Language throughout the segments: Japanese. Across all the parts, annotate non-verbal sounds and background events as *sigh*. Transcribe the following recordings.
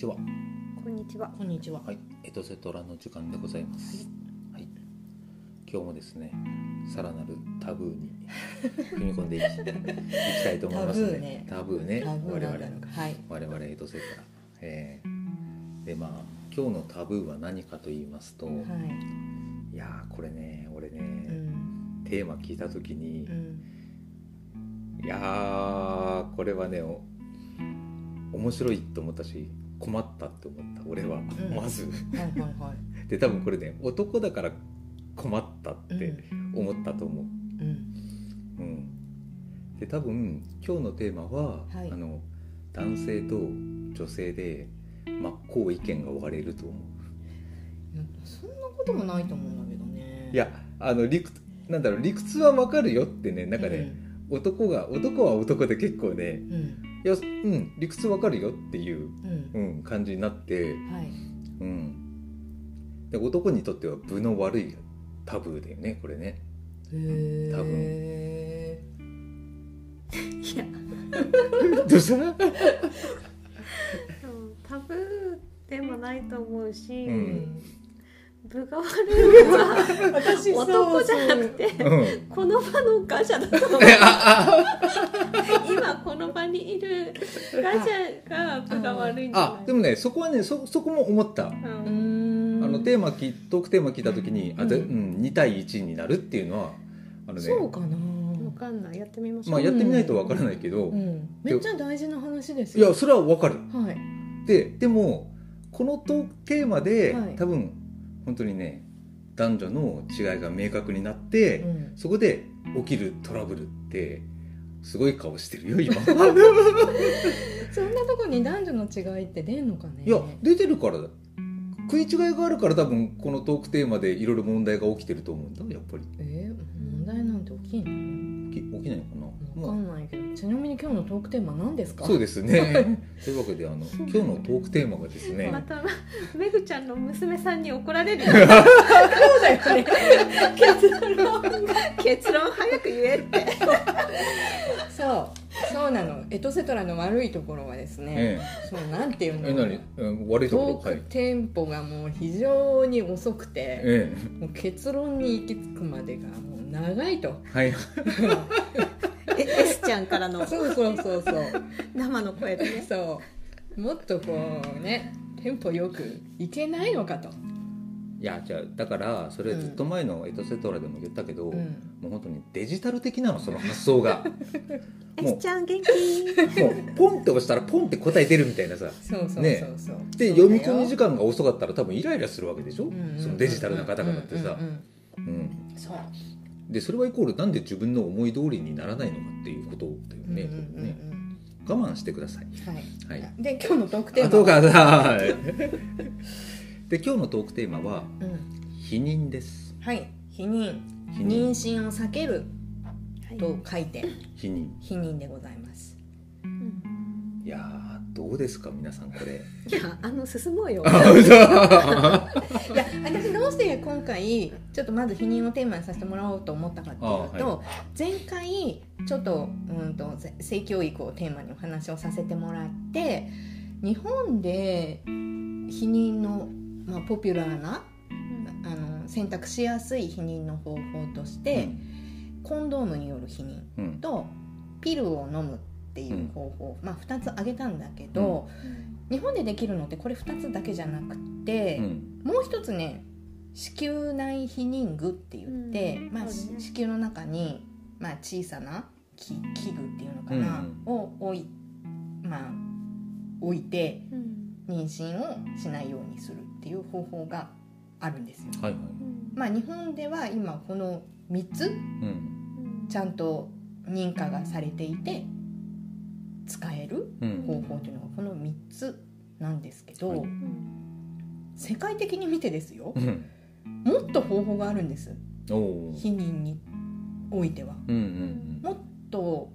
ちは。こんにちは。こんにちは。はい、エトセトラの時間でございます。はい。今日もですね、さらなるタブーに *laughs* 踏み込んでいきいきたいと思いますので、タブーね、タブー我々。はい。我々エトセトラ。えー、でまあ今日のタブーは何かと言いますと、はい。いやーこれね、俺ね、うん。テーマ聞いた時にう、ん。いやーこれはね、お面白いと思ったし。困ったって思った俺は、ん。まず。はいはいはい。*laughs* で多分これね男だから困ったって思ったと思う、うん。うん、で多分今日のテーマは、はい。あの男性と女性で真っ向意見が割れると思う。いやそんなこともないと思うんだけどね。いやあの理屈なんだろう理屈はわかるよってねなんかね、男が男は男で結構ねうん。うん。いやうん理屈わかるよっていう、うん。うん、感じになって、はい。うん、で男にとっては分の悪いタブーだよねこれねへ多え。いや、どうしたタブーでもないと思うし、ううんん。部が悪いのは私男じゃなくて、うんこの場のガチャだと思う。今この場にいるガチャが部が悪いんじゃない？あでもねそこはねそそこも思った、ううんん。あのテーマきトークテーマ聞いた時に、あでううん、2対1になるっていうのはあのねそうかな。わかんない。やってみましょう。まあやってみないとわからないけど、うん。めっちゃ大事な話ですよ。いやそれはわかるはい。ででもこのトークテーマで、はい多分本当にね男女の違いが明確になって、うん。そこで起きるトラブルってすごい顔してるよ今 *laughs* そんなとこに男女の違いって出んのかね？いや出てるからだ食い違いがあるから多分このトークテーマでいろいろ問題が起きてると思うんだやっぱり。えー、問題なんて起きんの？起き起きないのかな？わかんないけど、ちなみに今日のトークテーマ何ですか？そうですね。*laughs* というわけであの今日のトークテーマがですねまためぐちゃんの娘さんに怒られるよ。*laughs* そうだよね。結論。結論早く言えって。そうそうなの。エトセトラの悪いところはですね、えそうなんていうええの何？うん悪いところ？トーはいクテンポがもう非常に遅くて、えもう結論に行き着くまでがもう長いと。えはい。え S ちゃんからのそうそうそうそう。生の声でね。そう。もっとこうねテンポよくいけないのかと、いやじゃあだからそれずっと前のエトセトラでも言ったけど、うん。もう本当にデジタル的なのその発想が。*laughs* S ちゃん元気。もうポンって押したらポンって答え出るみたいなさ。そうそうそうねそう。でそうだよ。読み込み時間が遅かったら多分イライラするわけでしょ、うんうんうんそのデジタルな方々ってさ。そう。でそれはイコールなんで自分の思い通りにならないのかっていうことだよね,、うんうんうんね。我慢してください。はい、はい。で今日のトークテーマで今日のトークテーマはうん、否認です。はい。否認。否妊認娠を避ける。はい。と書いて。否認。否認でございます。うん。いやーどうですか皆さんこれ。いやあの進もうよ。あ嘘。*laughs* いや私どうして今回ちょっとまず否認をテーマにさせてもらおうと思ったかっていうと、あ前回ちょっと,、うん、とぜ性教育をテーマにお話をさせてもらって日本で避妊の、まあ、ポピュラーなあの選択しやすい避妊の方法として、コンドームによる避妊うん。うんとピルを飲むっていう方法、まあ、2つ挙げたんだけど、日本でできるのってこれ2つだけじゃなくて、うん。もう一つね子宮内避妊具って言って、まあ、うんそうね。子宮の中に、まあ、小さな器器具っていうのかな、を置い,、まあ、置いてうん。妊娠をしないようにするっていう方法があるんですよ。はいまあ、日本では今この3つうん。ちゃんと認可がされていて使えるうん。方法というのがこの3つなんですけど、世界的に見てですようん。もっと方法があるんです。おお避妊においては。うんうんもっと、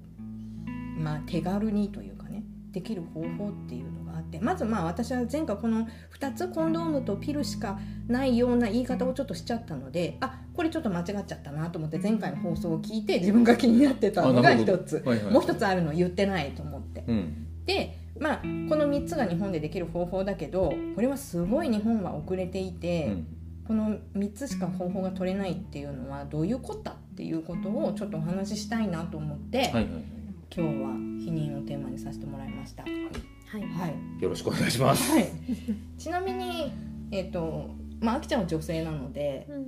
まあ、手軽にというかねできる方法っていうのって。まずまあ私は前回この2つコンドームとピルしかないような言い方をちょっとしちゃったのであこれちょっと間違っちゃったなと思って前回の放送を聞いて自分が気になってたのがあなるほど。一つ。はいはい。もう一つあるの言ってないと思って。うん。でまあこの3つが日本でできる方法だけどこれはすごい日本は遅れていて、うん。この3つしか方法が取れないっていうのはどういうことだっていうことをちょっとお話ししたいなと思って、はいはいはい。今日は避妊をテーマにさせてもらいました。ははい。い、よろしくお願いします。はい、ちなみに、えっとまあ、あきちゃんは女性なので、うん。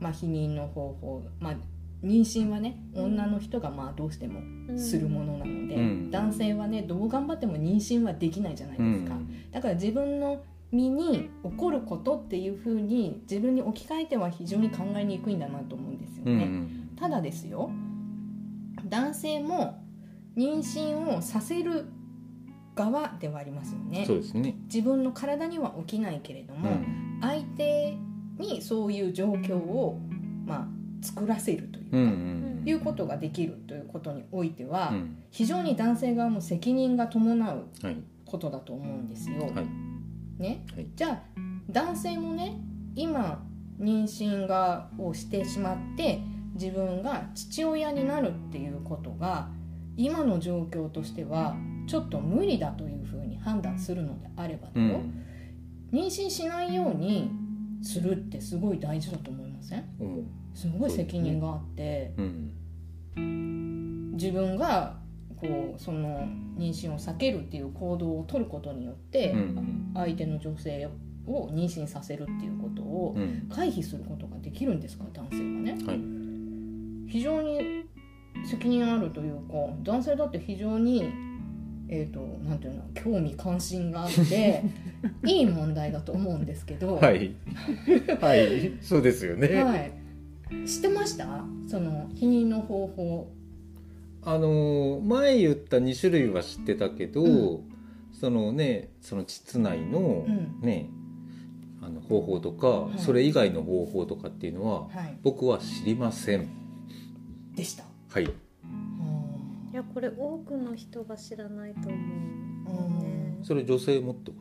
まあ、避妊の方法、まあ、妊娠はね女の人がまあどうしてもするものなので、うん。男性はねどう頑張っても妊娠はできないじゃないですか、だから自分の身に起こることっていうふうに自分に置き換えては非常に考えにくいんだなと思うんですようんうね、ん。ただですよ男性も妊娠をさせる側ではありますよね。そうですね。自分の体には起きないけれども、うん。相手にそういう状況を、まあ、作らせるというか、うんうん。いうことができるということにおいては、うん。非常に男性側も責任が伴うはい。ことだと思うんですよ。はい。ね。はい。じゃあ男性もね今妊娠がをしてしまって自分が父親になるっていうことが今の状況としてはちょっと無理だというふうに判断するのであればだよ、うん妊娠しないようにするってすごい大事だと思いません？すごい責任があって、うん。自分がこうその妊娠を避けるっていう行動を取ることによって、うん。相手の女性を妊娠させるっていうことをうん。回避することができるんですか？男性はね。はい。非常に責任あるというか男性だって非常にえー、となんていうの興味関心があって *laughs* いい問題だと思うんですけど、はい。*laughs* はい。そうですよね。はい。知ってました？その避妊の方法。あのー前言った2種類は知ってたけど、うそのねその膣内のうん。ね、あの方法とか、い。それ以外の方法とかっていうのははい。僕は知りません。でした。はい。いやこれ多くの人が知らないと思う、ね、それ女性もってこ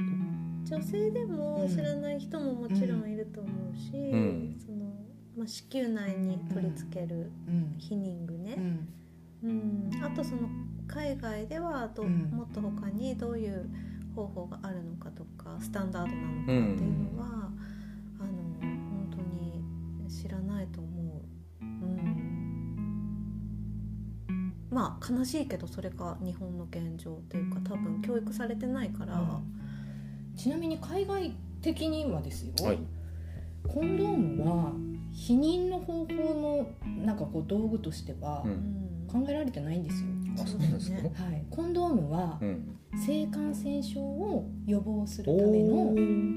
女性でも知らない人ももちろんいると思うし、ん。そのまあ、子宮内に取り付けるうん。避妊具ね、うん。うん。あとその海外ではど、うん。もっと他にどういう方法があるのかとかスタンダードなのかっていうのは、まあ悲しいけどそれが日本の現状というか多分教育されてないから、ちなみに海外的にはですよ、と。はい。コンドームは避妊の方法のなんかこう道具としてはうんうん考えられてないんですよ、あそうなんですか？はい、コンドームはうん。性感染症を予防するための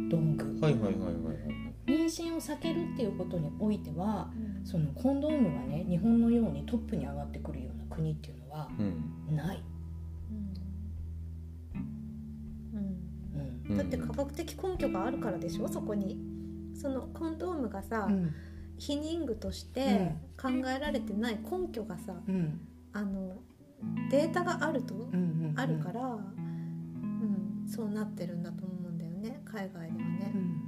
道具はいはいはいはいはい。妊娠を避けるっていうことにおいてはうんそのコンドームがね日本のようにトップに上がってくるような国っていうのはうん。ない、だって科学的根拠があるからでしょ？そこに。そのコンドームがさ、うん。避妊具として考えられてない根拠がさうん。あのデータがあると、うんうんあるから、うん、そうなってるんだと思うんだよね。海外ではね。う。ん。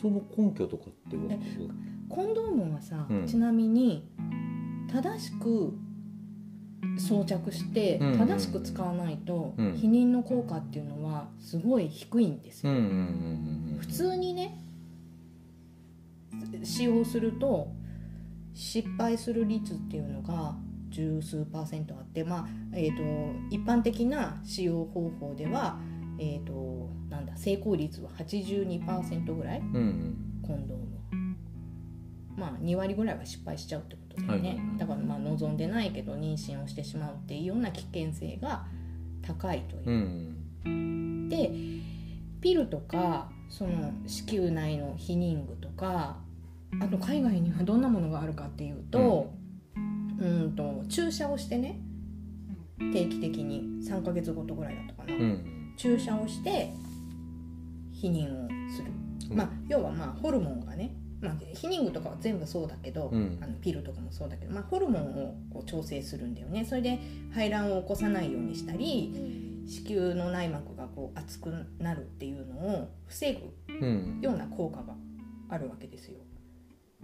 その根拠とかってコンドームはさ、うん。ちなみに正しく装着して正しく使わないと、うん。避妊の効果っていうのはすごい低いんですよ。普通にね使用すると失敗する率っていうのが十数パーセントあってまあえー、と一般的な使用方法では、えー、となんだ成功率は82%ぐらい。うんうん。コンドームまあ2割ぐらいは失敗しちゃうってことね、はいはいはい。だからまあ望んでないけど妊娠をしてしまうっていうような危険性が高いという。う、ん。でピルとかその子宮内の避妊具とかあと海外にはどんなものがあるかっていうと,、うん、と注射をしてね定期的に3ヶ月ごとぐらいだったかな、うん。注射をして避妊をする、まあ要はまあホルモンがね、まあ、避妊具とかは全部そうだけど、うん。あのピルとかもそうだけど、まあ、ホルモンをこう調整するんだよね。それで排卵を起こさないようにしたり子宮の内膜がこう厚くなるっていうのを防ぐうん。ような効果があるわけですよ。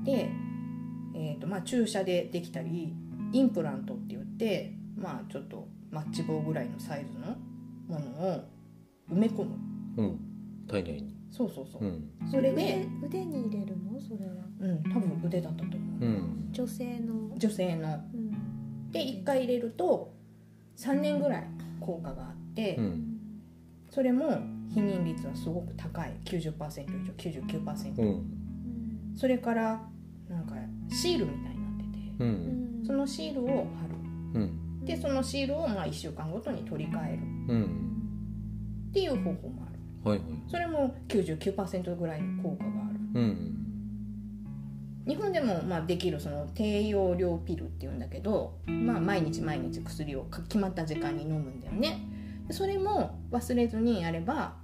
で、えーとまあ、注射でできたりインプラントって言って、まあ、ちょっとマッチ棒ぐらいのサイズのものを埋め込む、うん、体内にそうそうそう、うん、それで腕に入れるの？それは。うん多分腕だったと思う、うん、女性の？女性の、うん、で1回入れると3年ぐらい効果があって、うん、それも避妊率はすごく高い。90%以上99%、うん、それからなんかシールみたいになってて、うん、そのシールを貼る、うん、でそのシールをまあ1週間ごとに取り替える、うん、っていう方法もある、はいはい、それも99%ぐらいの効果がある、うん日本でもまあできるその低用量ピルっていうんだけど、まあ、毎日毎日薬を決まった時間に飲むんだよね。それも忘れずにやれば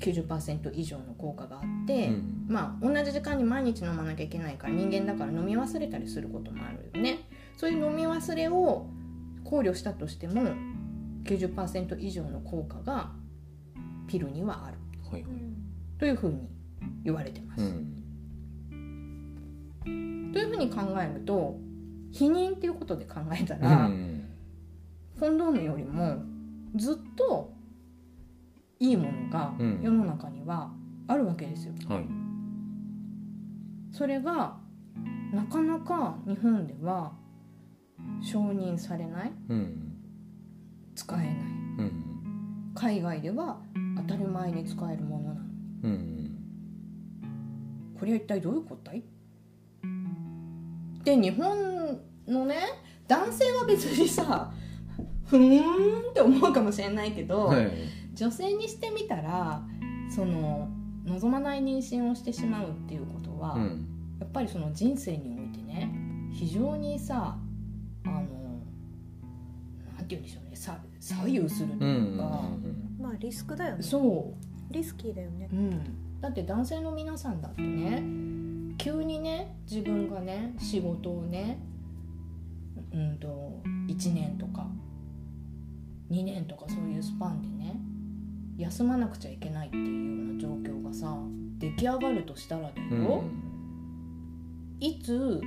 90%以上の効果があって、うん、まあ同じ時間に毎日飲まなきゃいけないから人間だから飲み忘れたりすることもあるよね。そういう飲み忘れを考慮したとしても90%以上の効果がピルにはある、はい、というふうに言われてます。うん。というふうに考えると避妊っていうことで考えたら、うん、コンドームよりもずっといいものが世の中にはあるわけですよ。うんはい、それがなかなか日本では承認されない、うん、使えない、うん、海外では当たり前に使えるものなの、うん、これは一体どういうこと？だいで日本のね男性は別にさふーんって思うかもしれないけど、はい、女性にしてみたらその望まない妊娠をしてしまうっていうことは、うん、やっぱりその人生においてね非常にさあのなんて言うんでしょうねさ左右するというか、まあリスクだよね。そう。リスキーだよね、うん、だって男性の皆さんだってね急にね自分がね仕事をねうんと1年とか2年とかそういうスパンでね休まなくちゃいけないっていうような状況がさ出来上がるとしたらだよ、うん、いつ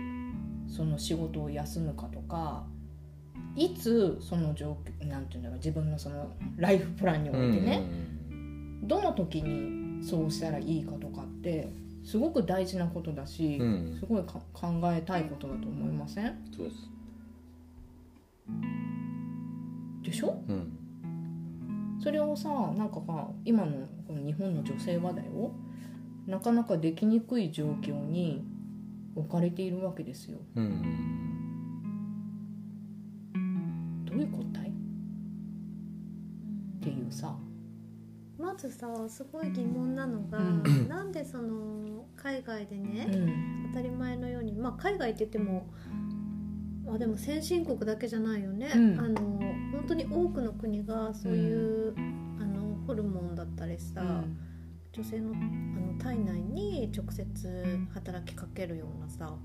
その仕事を休むかとかいつその状況なんていうんだろう自分のそのライフプランにおいてね、うん、どの時にそうしたらいいかとかってすごく大事なことだし、うん、すごい考えたいことだと思いません？そうです。でしょ、うん、それをさなんかまあ今のこの日本の女性はだよなかなかできにくい状況に置かれているわけですよ。うん、どういうこといっていうさ。まずさすごい疑問なのが、うん、なんでその海外でね、うん、当たり前のようにまあ海外って言ってもあでも先進国だけじゃないよね、うん、あの本当に多くの国がそういう、あのホルモンだったりさ、女性のあの体内に直接働きかけるようなさ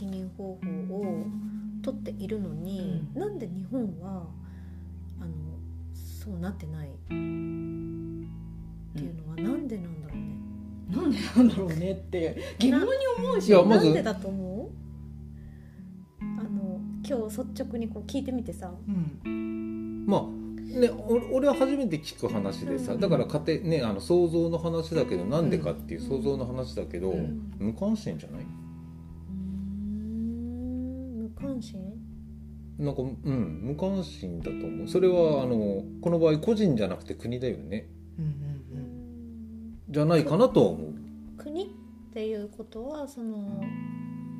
避妊方法をとっているのに、うん、なんで日本はあのそうなってないっていうのはなんでなんだろうね。なんでなんだろうねって疑問に思うし。いやまず。なんでだと思う？あの今日率直にこう聞いてみてさ、うん、まあね、俺は初めて聞く話でさ、だから家庭ねあの想像の話だけどなんでかっていう想像の話だけど、無関心じゃない？無関心？なんかうん無関心だと思う。それはあのこの場合個人じゃなくて国だよね、うんうんうん、じゃないかなと思う。国っていうことはその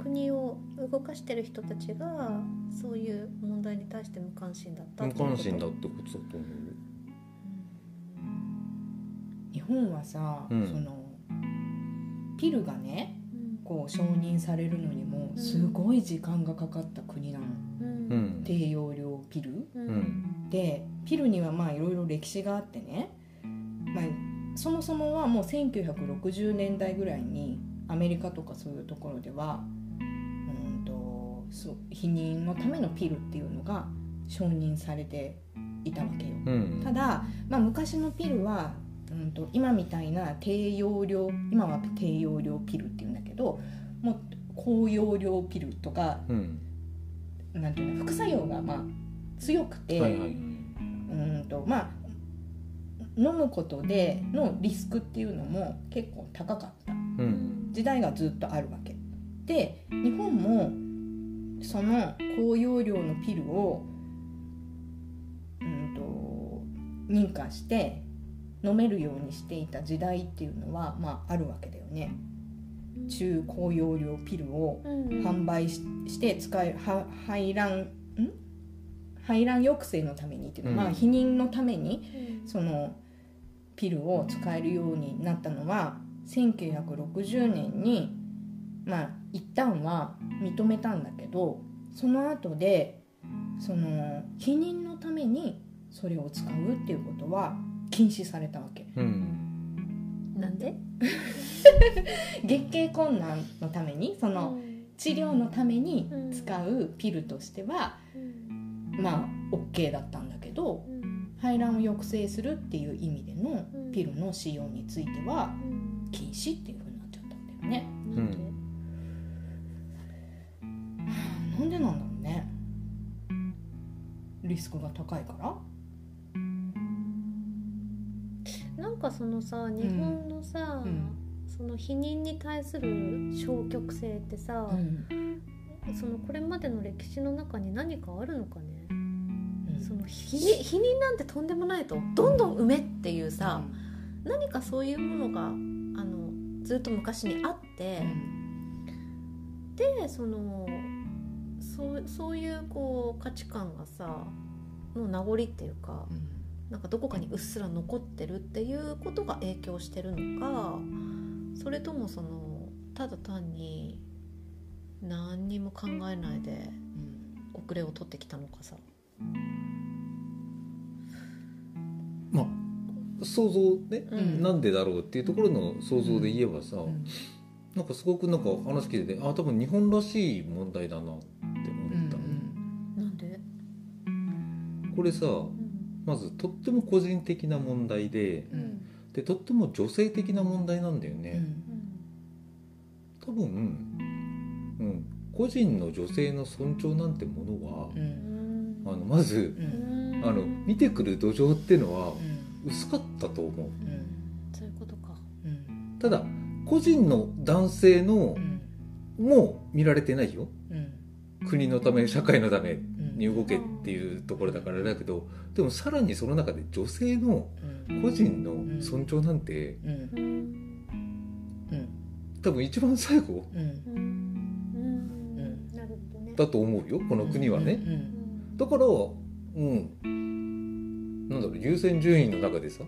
国を動かしてる人たちがそういう問題に対して無関心だった無関心だってことだと思う日本はさ、うん、そのピルがねこう承認されるのにもすごい時間がかかった国なの、うん、低用量ピル、うん、でピルにはまあいろいろ歴史があってね、まあ、そもそもはもう1960年代ぐらいにアメリカとかそういうところではうんとそう避妊のためのピルっていうのが承認されていたわけよ、うん、ただ、まあ、昔のピルはうんと今みたいな低用量今は低用量ピルっていうんだけどもう高用量ピルとか、うん、なんていうの副作用がまあ強くて、はいはい、ううんとまあ飲むことでのリスクっていうのも結構高かった。時代がずっとあるわけ。で日本もその高容量のピルを、うんと、認可して飲めるようにしていた時代っていうのは、まあ、あるわけだよね。中高容量ピルを販売し,、て使え排卵ん？排卵抑制のためにっていうのは、うん、まあ、避妊のために、そのピルを使えるようになったのは1960年にまあ一旦は認めたんだけどその後でその避妊のためにそれを使うっていうことは禁止されたわけ。うん、なんで？*laughs* 月経困難のためにその治療のために使うピルとしては、うん、まあ OK だったんだけど、うん、排卵を抑制するっていう意味でのピルの使用については禁止っていうふうになっちゃったんだよね。うん。なんでなんだろうね。リスクが高いから？なんかそのさ日本のさ、うん、その否認に対する消極性ってさ、うん、そのこれまでの歴史の中に何かあるのかね、うん、その否否認なんてとんでもないと。どんどん埋めっていうさ、何かそういうものがあのずっと昔にあって、でそのそうそういうこう価値観がさの名残っていうか、うん、なんかどこかにうっすら残ってるっていうことが影響してるのかそれともそのただ単に何にも考えないで遅れを取ってきたのかさ。まあ想像ね、うん、なんでだろうっていうところの想像で言えばさ、うん、なんかすごくなんか話聞いててあ多分日本らしい問題だなってこれさ、まずとっても個人的な問題で,、でとっても女性的な問題なんだよね。多分、うん、個人の女性の尊重なんてものは、あのまず、あの見てくる土壌っていうのは薄かったと思う。そういうことか。ただ個人の男性の、も見られてないよ。国のため社会のために動けっていうところだからだけどでもさらにその中で女性の個人の尊重なんて、多分一番最後、だと思うよこの国はね。だからうん。なんだろう優先順位の中でさ、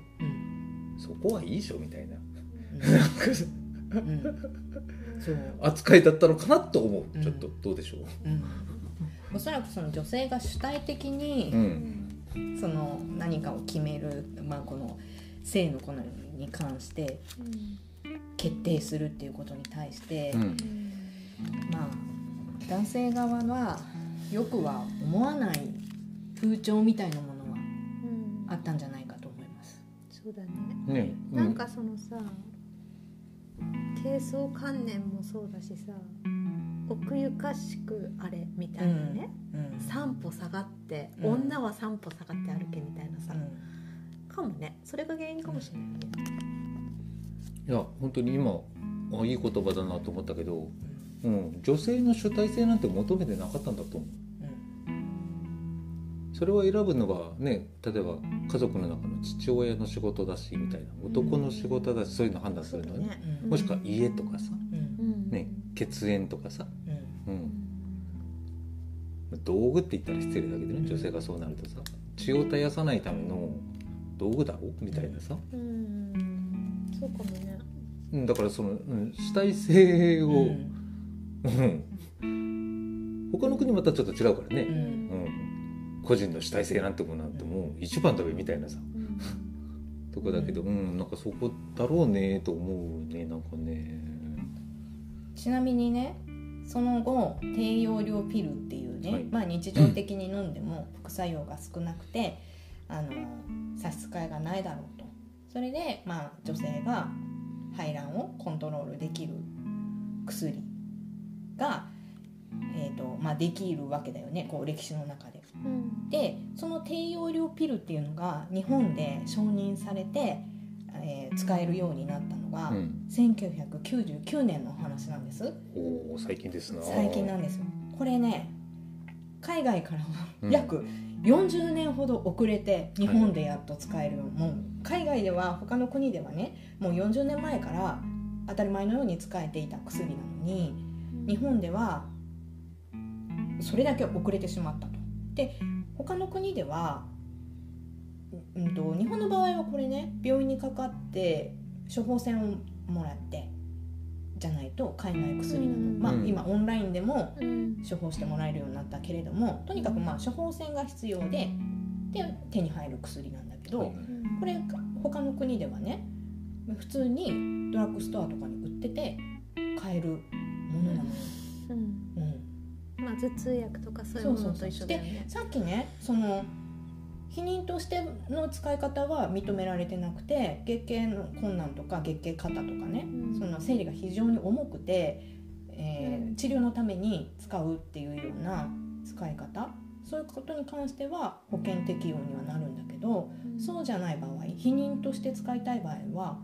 そこはいいでしょみたいな。扱いだったのかなと思う、ちょっとどうでしょう、おそらくその女性が主体的に、その何かを決める、まあ、この性の好みに関して決定するっていうことに対して、まあ男性側はよくは思わない風潮みたいなものはあったんじゃないかと思います。そうだね。ね、なんかそのさ低層観念もそうだしさ奥ゆかしくあれみたいなね、うん、3歩下がって、うん、女は3歩下がって歩けみたいなさ、うん、かもね。それが原因かもしれないね。いや本当に今あいい言葉だなと思ったけど、うん、女性の主体性なんて求めてなかったんだと思う。それは選ぶのはね例えば家族の中の父親の仕事だしみたいな。男の仕事だし、そういうの判断するのはね、もしくは家とかさ、ね、血縁とかさ、うん。道具って言ったら失礼だけどね女性がそうなるとさ。血を絶やさないための道具だろ？みたいなさ、うん、そうかもね、うん、だからその、うん、主体性を、うん、他の国またちょっと違うからね、うん。個人の主体性なんてものなんてもう一番だべみたいなさ、とこだけどうんなんかそこだろうねと思うねなんかねちなみにねその後低用量ピルっていうね、はい、まあ、日常的に飲んでも副作用が少なくてあの差し支えがないだろうと。それで、まあ、女性が排卵をコントロールできる薬がえーとまあ、できるわけだよねこう歴史の中で。うん。でその低用量ピルっていうのが日本で承認されて、えー使えるようになったのが、うん。1999年の話なんです。おお最近ですな。最近なんですよ。これね海外からはうん。約40年ほど遅れて日本でやっと使えるようもう海外では他の国ではねもう40年前から当たり前のように使えていた薬なのに日本ではそれだけ遅れてしまったと。で他の国では、うん、と日本の場合はこれね病院にかかって処方箋をもらってじゃないと買えない薬なの、うん。まあ、うん。今オンラインでもうん。処方してもらえるようになったけれどもとにかくまあ処方箋が必要でで手に入る薬なんだけど、これ他の国ではね普通にドラッグストアとかに売ってて買えるものなのよ。うん。うん。まあ頭痛薬とかそういうものと一緒だよね。さっきねその避妊としての使い方は認められてなくて月経の困難とか月経過多とかね、うん。その生理が非常に重くて、えーうん。治療のために使うっていうような使い方そういうことに関しては保険適用にはなるんだけど、うん。そうじゃない場合避妊として使いたい場合は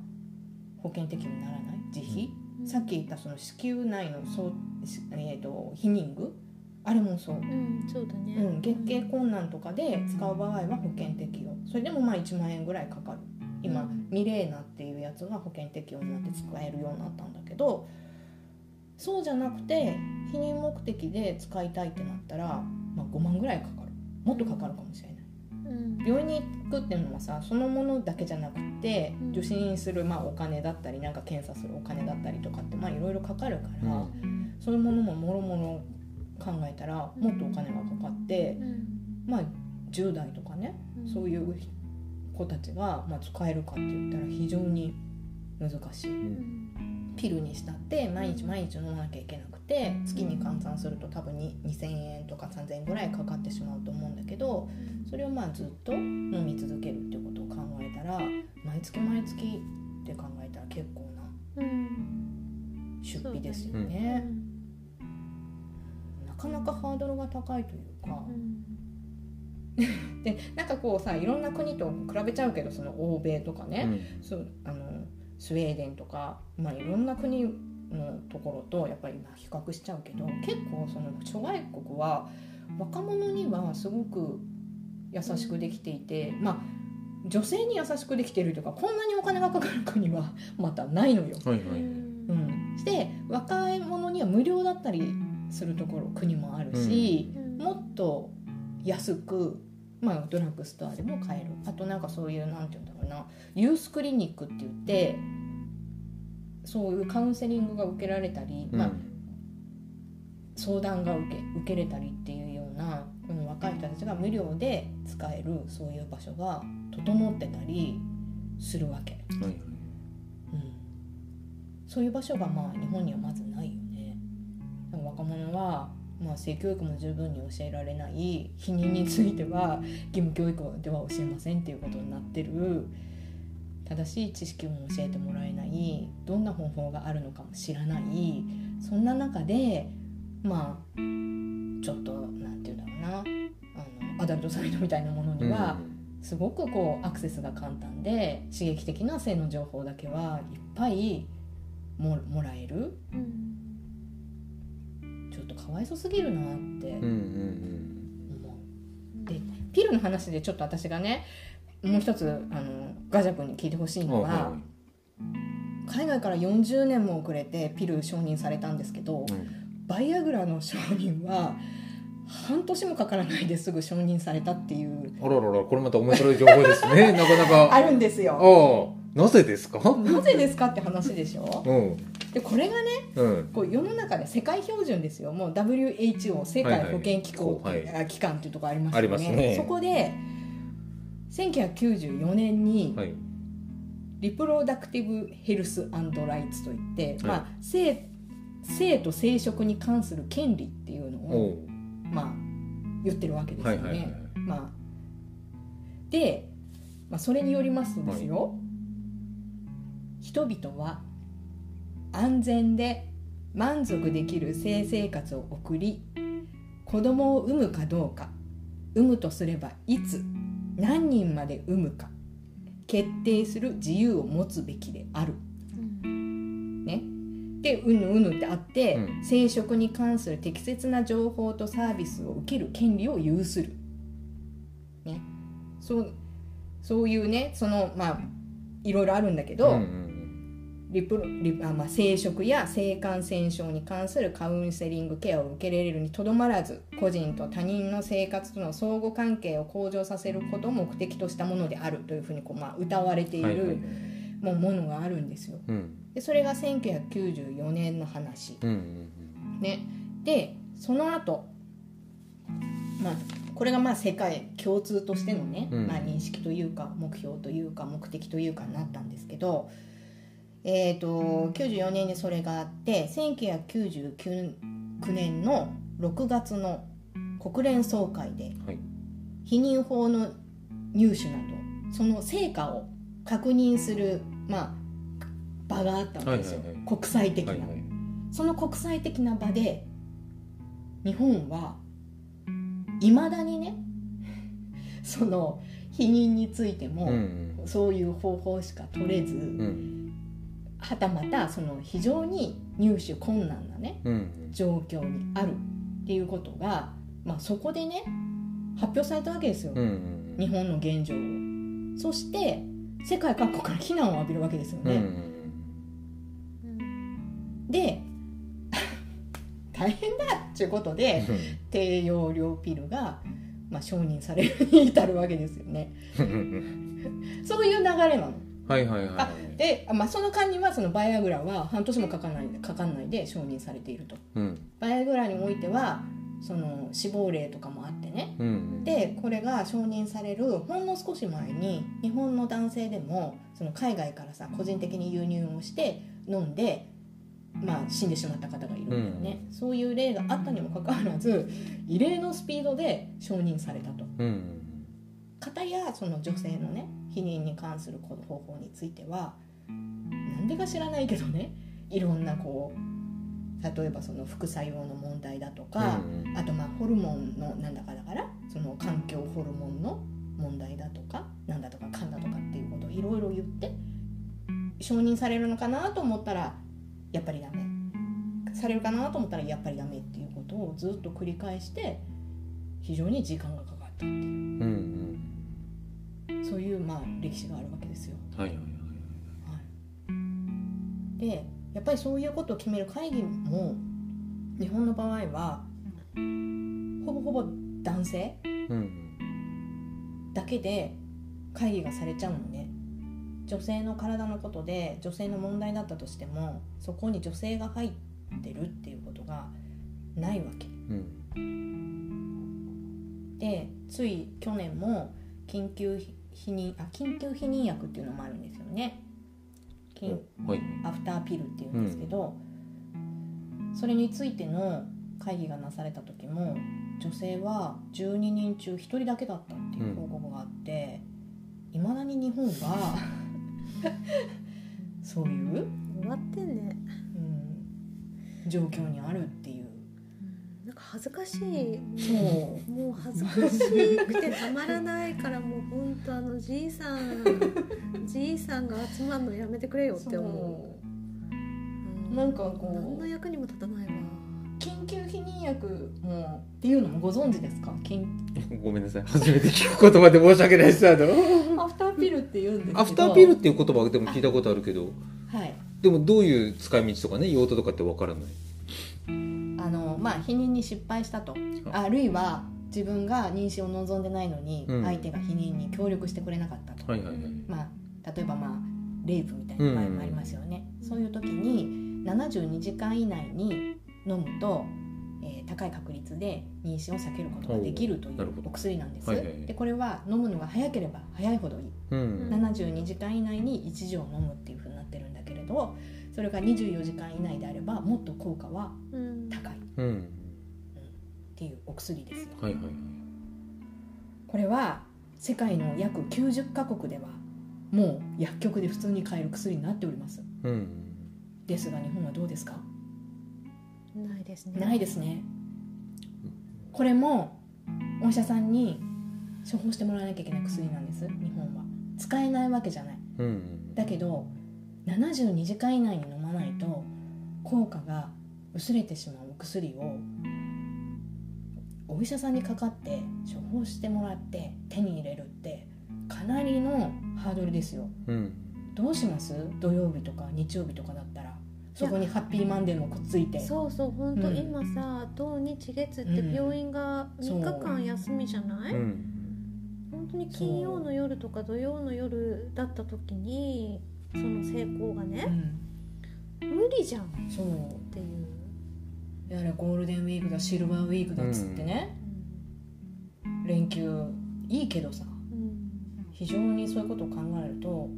保険適用にならない。自費、うん。さっき言ったその子宮内のそう、しえー、と避妊具あれもそう。うんそうだね。うん、月経困難とかで使う場合は保険適用。それでもまあ1万円ぐらいかかる。今、うん。ミレーナっていうやつが保険適用になって使えるようになったんだけどそうじゃなくて避妊目的で使いたいってなったら、まあ、5万ぐらいかかる。もっとかかるかもしれない。うん。病院に行くっていうのはさそのものだけじゃなくてうん。受診するまあお金だったりなんか検査するお金だったりとかってまあいろいろかかるから、うん。そういうものももろもろ考えたらもっとお金がかかって、うん。まあ10代とかね、うん。そういう子たちが、まあ、使えるかって言ったら非常に難しい。うん。ピルにしたって毎日毎日飲まなきゃいけなくて月に換算すると多分に2000円とか3000円ぐらいかかってしまうと思うんだけどそれをまあずっと飲み続けるっていうことを考えたら毎月毎月って考えたら結構なうん。出費ですようね。ん。なかなかハードルが高いというか。うん。*laughs* でなんかこうさいろんな国と比べちゃうけどその欧米とかね、そうあのスウェーデンとか、まあ、いろんな国のところとやっぱりまあ比較しちゃうけど結構その諸外国は若者にはすごく優しくできていてまあ女性に優しくできているというかこんなにお金がかかる国はまたないのよ。はいはいうんうん、して若い者には無料だったりするところ国もあるし、うん。もっと安く、まあ、ドラッグストアでも買える。あとなんかそういうなんて言うんだろうな。ユースクリニックって言ってそういうカウンセリングが受けられたり、うん。まあ、相談が受け受けれたりっていうようなこの若い人たちが無料で使えるそういう場所が整ってたりするわけ、うん、そういう場所がまあ日本にはまずないよね若者は、まあ、性教育も十分に教えられない避妊については義務教育では教えませんっていうことになってる。正しい知識も教えてもらえない。どんな方法があるのかも知らない。そんな中でまあちょっとなんて言うんだろうな。あのアダルトサイトみたいなものには、すごくこうアクセスが簡単で刺激的な性の情報だけはいっぱいももらえる。うんかわいそすぎるなってうんうん思う。でピルの話でちょっと私がねもう一つあのガジャ君に聞いてほしいうんのは、はいは海外から40年も遅れてピル承認されたんですけど、いうん。バイアグラの承認は半年もかからないですぐ承認されたっていう。あらららこれまた面白い情報ですね。なかなか。*laughs* あるんですよ。ああなぜですか？なぜですかって話でしょ？うんでこれがねうん。こう世の中で世界標準ですよ。もう WHO 世界保健機構、はいはい。あ機関っていうところありますあよねね。そこで1994年にはい。リプロダクティブヘルスライツといって、はい。まあ、性性と生殖に関する権利っていうのを、まあ、言ってるわけですよね。はいはいはいまあ、で、まあ、それによりますとですよ、人々は安全で満足できる性生活を送り子供を産むかどうか産むとすればいつ何人まで産むか決定する自由を持つべきである。ね、でうぬうぬってあって、うん、生殖に関する適切な情報とサービスを受ける権利を有する。ね、そうそういうねそのまあいろいろあるんだけど、うんうんリプリあ、まあ、生殖や性感染症に関するカウンセリングケアを受け入れるにとどまらず個人と他人の生活との相互関係を向上させることを目的としたものであるというふうにこう、まあ、歌われている、もうものがあるんですよ。うん、でそれが1994年の話。うんうんうん、ね、でその後まあこれがまあ世界共通としてのね、まあ、認識というか目標というか目的というかになったんですけど。えーと、94年にそれがあって1999年の6月の国連総会で、避妊法の入手などその成果を確認する、まあ、場があったんですよ、はいはいはい、国際的な、はいはい、その国際的な場で日本はいまだにねその避妊についても、うん、そういう方法しか取れず、うんはたまたその非常に入手困難なね、うん、状況にあるっていうことが、まあ、そこでね発表されたわけですよ、うん、日本の現状を。そして世界各国から非難を浴びるわけですよね。うん、で *laughs* 大変だっていうことで低用量ピルが、まあ、承認されるに至るわけですよね。*laughs* そういう流れなの。はいはいはい、で、まあ、その間にはそのバイアグラは半年もかかんないかかんないで承認されていると、うん、バイアグラにおいてはその死亡例とかもあってね、うん、でこれが承認されるほんの少し前に日本の男性でもその海外からさ個人的に輸入をして飲んでまあ、死んでしまった方がいるんだよね、うん、そういう例があったにもかかわらず異例のスピードで承認されたと。うん、方やその女性のね避妊に関する方法についてはなんでか知らないけどねいろんなこう例えばその副作用の問題だとか、うんうん、あとまあホルモンのなんだかだからその環境ホルモンの問題だとかなんだとかかんだとかっていうことをいろいろ言って承認されるのかなと思ったらやっぱりダメ。されるかなと思ったらやっぱりダメっていうことをずっと繰り返して非常に時間がかかったっていう。うんうんそういうまあ歴史があるわけですよ。はいはいはいはい、でやっぱりそういうことを決める会議も日本の場合はほぼほぼ男性、だけで会議がされちゃうのね。女性の体のことで女性の問題だったとしてもそこに女性が入ってるっていうことがないわけ。うん、でつい去年も緊急避妊あ緊急避妊薬っていうのもあるんですよね。はい、アフターピルっていうんですけど、うん、それについての会議がなされた時も女性は12人中1人だけだったっていう報告があっていま、うん、だに日本は *laughs* そういう終わってんね、うん、状況にあるっていう。なんか恥ずかしい。もう。もう恥ずかしくてたまらないからもう本当あのじいさんじいさんが集まるのやめてくれよって思う。なんかこう何の役にも立たないわ。緊急避妊薬もっていうのもご存知ですか？*laughs* ごめんなさい。初めて聞く言葉で申し訳ないです。あの。アフターピルって言うんですアフターピルっていう言葉でも聞いたことあるけど、はい、でもどういう使い道とかね用途とかってわからない？あのまあ避妊に失敗したと。あるいは自分が妊娠を望んでないのに相手が避妊に協力してくれなかったと、まあ、例えばまあレイプみたいな場合もありますよね、うん、そういう時に72時間以内に飲むと、えー、高い確率で妊娠を避けることができるというお薬なんです、はいはい、でこれは飲むのが早ければ早いほどいい、うん、72時間以内に1錠飲むっていうふうになってるんだけれどそれが24時間以内であればもっと効果は高い、うん、うん、っていうお薬ですよ、はいはいはい、これは世界の約90カ国ではもう薬局で普通に買える薬になっております、うん、ですが日本はどうですか？ないですね。ないですね。これもお医者さんに処方してもらわなきゃいけない薬なんです日本は。使えないわけじゃない。うんだけど72時間以内に飲まないと効果が薄れてしまうお薬をお医者さんにかかって処方してもらって手に入れるってかなりのハードルですよ。うん。どうします？土曜日とか日曜日とかだったら。そこにハッピーマンデーもくっついて。そうそう本当、うん。今さ土日月って病院が3日間休みじゃない、うん。本当に金曜の夜とか土曜の夜だった時にその成功がうね、ん。無理じゃんっていう、やれゴールデンウィークだシルバーウィークだっつってね、連休いいけどさ。うん。非常にそういうことを考えると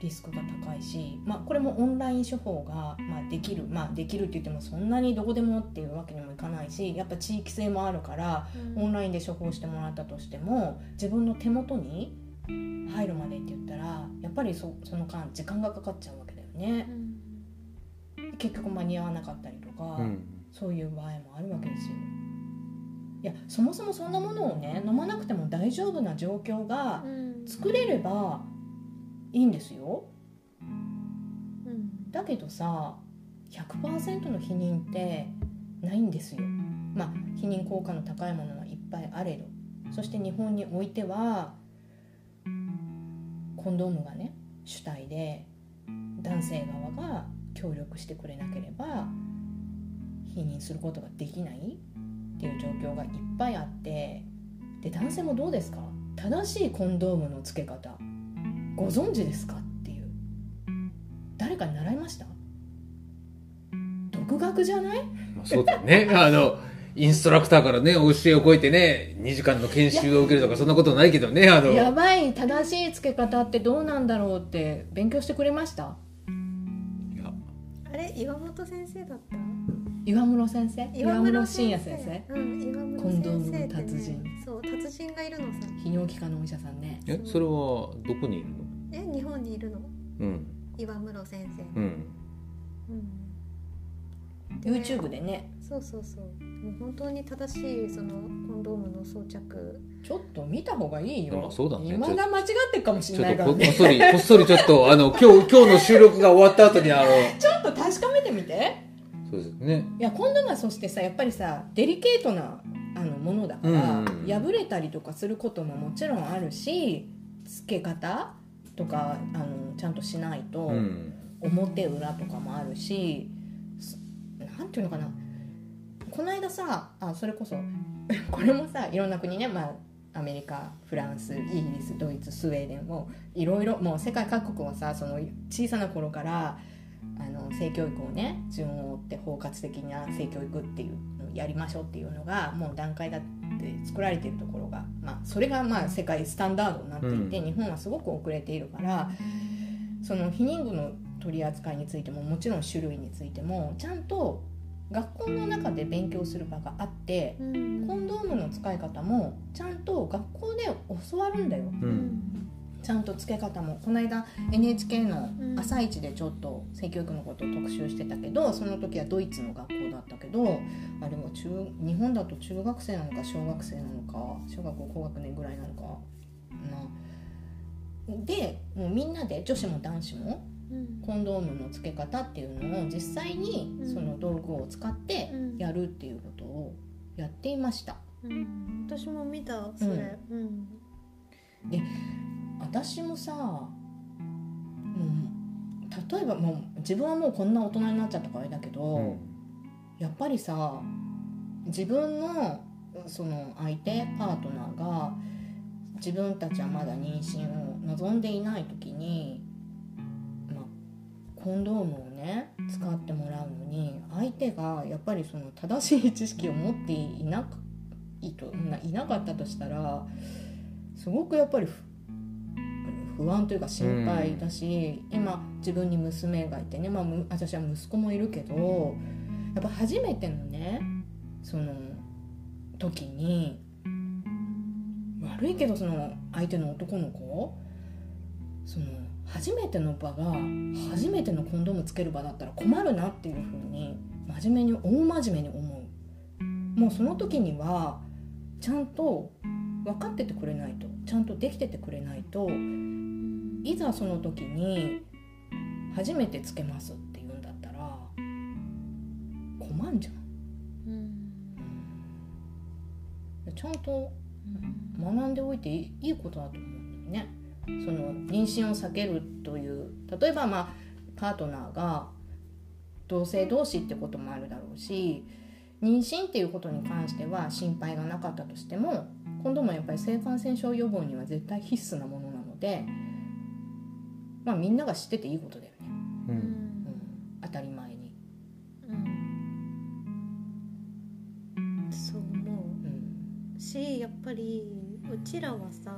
リスクが高いし、まあ、これもオンライン処方が、まあ、できる、まあ、できるって言ってもそんなにどこでもっていうわけにもいかないしやっぱ地域性もあるからうん。オンラインで処方してもらったとしても自分の手元に入るまでって言ったらやっぱりそその間時間がかかっちゃうわけだよね。うん。結局間に合わなかったりとか、うん。そういう場合もあるわけですよ。いやそもそもそんなものをね飲まなくても大丈夫な状況がうん。作れればいいんですよ。うん。だけどさ100%の避妊ってないんですよ。まあ避妊効果の高いものはいっぱいあれど。そして日本においてはコンドームがね主体で男性側が協力してくれなければ避妊することができないっていう状況がいっぱいあってで男性もどうですか？正しいコンドームの付け方ご存知ですか？っていう。誰かに習いました？独学じゃない？まあ、そうだよね。*laughs* あのインストラクターからね教えを超えてね2時間の研修を受けるとかそんなことないけどねあの。やばい。正しい付け方ってどうなんだろうって勉強してくれました？あれ岩本先生だった？岩室先生？岩室信也先生？うん岩室コンドームの達人。そう達人がいるのさ。泌尿器科のお医者さんね。えそれはどこにいるの？え日本にいるの？うん。岩室先生。うん。うん。YouTube でね。そうそうそう。もう本当に正しいそのコンドームの装着。ちょっと見た方がいいよ。まあそうだね。今が間違ってるかもしちれょっとここっないからねそりこっそりちょっとあの今日今日の収録が終わった後にあのちょっと確かめてみてそうですね。いやコンドームはそしてさやっぱりさデリケートなあのものだから、うん。破れたりとかすることももちろんあるし付け方とかあのちゃんとしないと、うん。表裏とかもあるしすなんていうのかな。この間さあそれこそ *laughs* これもさいろんな国ね、まあ、アメリカフランスイギリスドイツスウェーデンもいろいろもう世界各国はさその小さな頃からあの性教育をね順を追って包括的な性教育っていうのをやりましょうっていうのがもう段階だって作られているところが、まあ、それがまあ世界スタンダードになっていて、うん。日本はすごく遅れているからその避妊具の取り扱いについてももちろん種類についてもちゃんと学校の中で勉強する場があってうん。コンドームの使い方もちゃんと学校で教わるんだよ。うんちゃんと付け方も。この間 NHK のうん「朝一でちょっと性教育のことを特集してたけどその時はドイツの学校だったけどあれは中日本だと中学生なのか小学生なのか小学校高学年ぐらいなのかな。でもうみんなで女子も男子もうん。コンドームの付け方っていうのを実際にうん。その道具を使ってうん。やるっていうことをやっていました。うん。私も見たそれ。うん私もさもう例えばもう自分はもうこんな大人になっちゃったからあれだけど、うん。やっぱりさ自分のその相手パートナーが自分たちはまだ妊娠を望んでいない時に、まあ、コンドームをね使ってもらうのに相手がやっぱりその正しい知識を持っていなくいとないなかったとしたらすごくやっぱり不不安というか心配だし、今自分に娘がいてね、まあ、む私は息子もいるけどやっぱ初めてのねその時に悪いけどその相手の男の子その初めての場が初めてのコンドームつける場だったら困るなっていうふうに真面目に大真面目に思う。もうその時にはちゃんと分かっててくれないと。ちゃんとできててくれないといざその時に初めてつけますって言うんだったら困んじゃん、うん、ちゃんと学んでおいていいことだと思うんだよね。その妊娠を避けるという例えばまあパートナーが同性同士ってこともあるだろうし妊娠っていうことに関しては心配がなかったとしても今度もやっぱり性感染症予防には絶対必須なものなのでまあみんなが知ってていいことだよね、うん、うん、当たり前に、うん、そう思う、うん、しやっぱりうちらはさ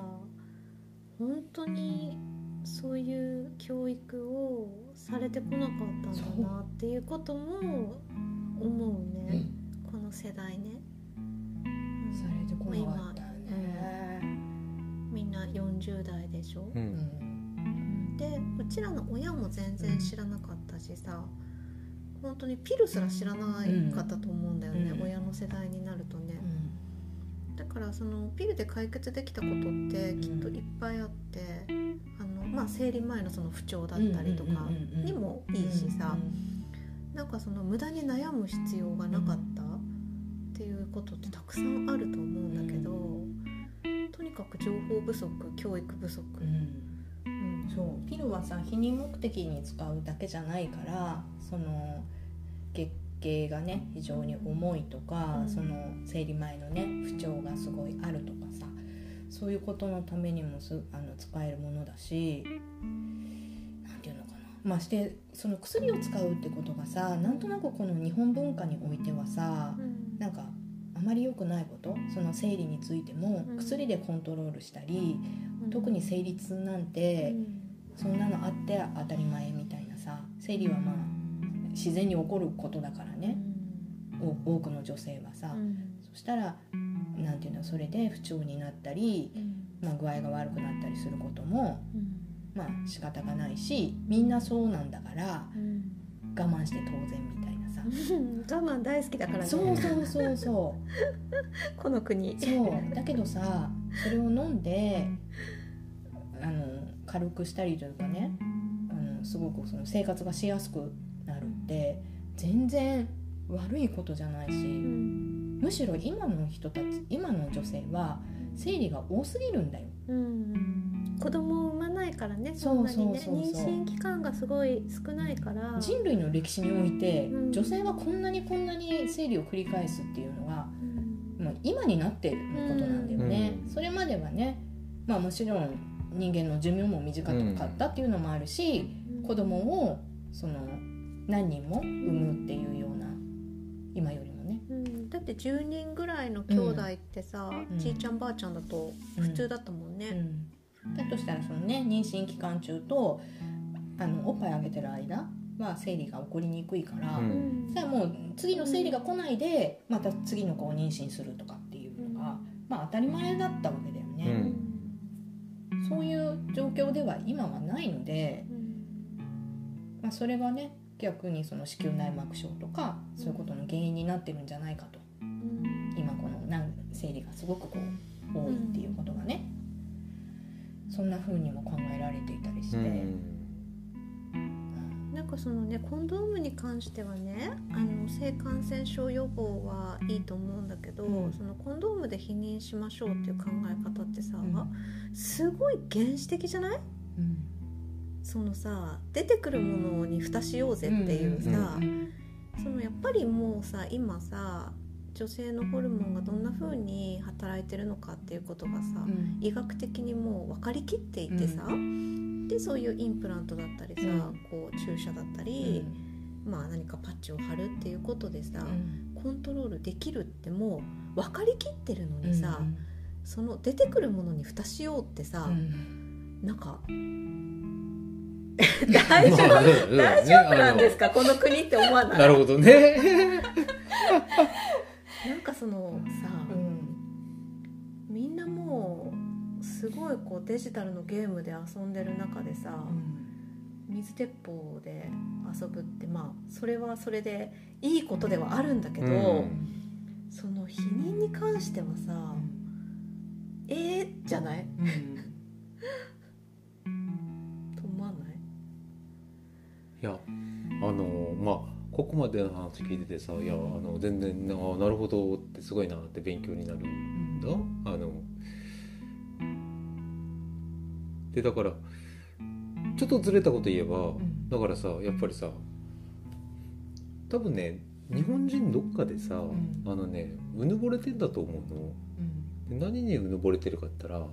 本当にそういう教育をされてこなかったんだなっていうこともしょ、うん、でうちらの親も全然知らなかったしさ本当にピルすら知らないかったと思うんだよね、親の世代になるとね、だからそのピルで解決できたことってきっといっぱいあって、あのまあ、生理前のその不調だったりとかにもいいしさ。なんかその無駄に悩む必要がなかったっていうことってたくさんあると思うんだけどかく情報不足教育不足。うん、そう。ピルはさ避妊目的に使うだけじゃないからその月経がね非常に重いとか、うん、その生理前のね不調がすごいあるとかさそういうことのためにもすあの使えるものだし何て言うのかな。まあしてその薬を使うってことがさなんとなくこの日本文化においてはさ、うん、なんかあまり良くないことその生理についても薬でコントロールしたり、うん、特に生理痛なんて、そんなのあって当たり前みたいなさ生理はまあ自然に起こることだからね、うん、多くの女性はさ、うん、そしたら何て言うのそれで不調になったり、まあ、具合が悪くなったりすることも、まあ仕方がないしみんなそうなんだから、我慢して当然みたいな。さ *laughs* 我慢大好きだからね。そうそうそうそう。*laughs* この国。そう。だけどさそれを飲んであの軽くしたりというかねあのすごくその生活がしやすくなるって全然悪いことじゃないし、うん、むしろ今の人たち今の女性は生理が多すぎるんだよ。うん、子供を産まないからねそんなにね妊娠期間がすごい少ないから。人類の歴史において、うん、女性はこんなにこんなに生理を繰り返すっていうのが、うん、もう今になってることなんだよね、それまではねまあもちろん人間の寿命も短かったっていうのもあるし、うん、子供をその何人も産むっていうような今よりって10人ぐらいの兄弟ってさ、うん、じいちゃんばあちゃんだと普通だったもんね、だとしたらそのね妊娠期間中とあのおっぱいあげてる間は生理が起こりにくいから、うん、じゃあもう次の生理が来ないでまた次の子を妊娠するとかっていうのが、まあ当たり前だったわけだよね、そういう状況では今はないので、まあ、それがね逆にその子宮内膜症とかそういうことの原因になってるんじゃないかと、うん、今この生理がすごくこう多いっていうことがね、そんな風にも考えられていたりして。うん。なんかそのねコンドームに関してはねあの性感染症予防はいいと思うんだけど、うん、そのコンドームで避妊しましょうっていう考え方ってさ、うん、すごい原始的じゃない、うん。そのさ出てくるものに蓋しようぜっていうさ、そのやっぱりもうさ今さ女性のホルモンがどんな風に働いてるのかっていうことがさ、うん、医学的にもう分かりきっていてさ、うん、でそういうインプラントだったりさ、うん、こう注射だったり、まあ何かパッチを貼るっていうことでさ、コントロールできるってもう分かりきってるのにさ、その出てくるものに蓋しようってさ、うん、なんか *laughs* 大丈夫、大丈夫なんですか？この国って思わないなるほどねそのさ、うん、みんなもうすごいこうデジタルのゲームで遊んでる中でさ、うん、水鉄砲で遊ぶってまあそれはそれでいいことではあるんだけど、うん。その否認に関してはさ、えー、じゃない？と思わない？いやあのまあここまでの話聞いててさいやあの全然あなるほどってすごいなって勉強になるんだ。あのでだからちょっとずれたこと言えば、ん。だからさやっぱりさ多分ね日本人どっかでさ、ん。あのねうぬぼれてんだと思うの。で何にうぬぼれてるかって言ったら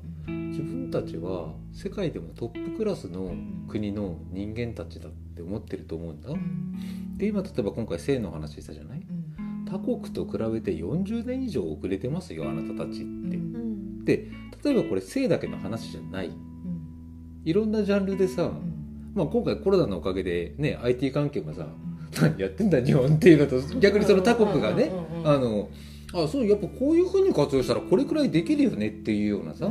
自分たちは世界でもトップクラスの国の人間たちだって思ってると思うんだ。で今例えば今回性の話したじゃない？他国と比べて40年以上遅れてますよあなたたちって。うん。で例えばこれ性だけの話じゃない。いろんなジャンルでさ、まあ、今回コロナのおかげでね IT 関係もさ *laughs* 何やってんだ日本っていうのと逆にその他国がねあのあそうやっぱこういうふうに活用したらこれくらいできるよねっていうようなさ、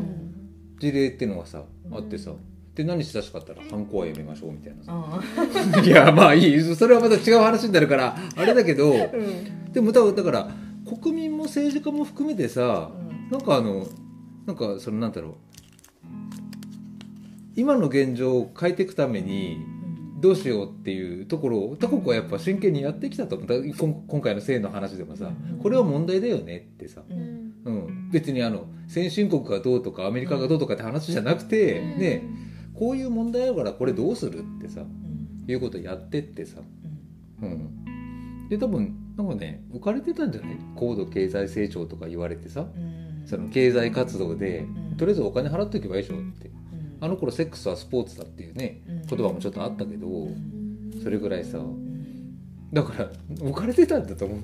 事例っていうのがさあってさ。で何しだしかったら犯行はやめましょうみたいなさ。*laughs* いやまあいい。それはまた違う話になるからあれだけどでも多分だから国民も政治家も含めてさなんかあのなんかそのなんだろう。今の現状を変えていくためにどうしようっていうところを他国はやっぱ真剣にやってきたと思う。今今回の性の話でもさこれは問題だよねってさ、うん。うん、別にあの先進国がどうとかアメリカがどうとかって話じゃなくて、うん。ねこういう問題あるからこれどうするってさいうことやってってさ、うん、で多分なんかね浮かれてたんじゃない？高度経済成長とか言われてさ。その経済活動で、ん。とりあえずお金払っとけばいいでしょってあの頃セックスはスポーツだっていうね言葉もちょっとあったけど、それぐらいさだから浮かれてたんだと思う。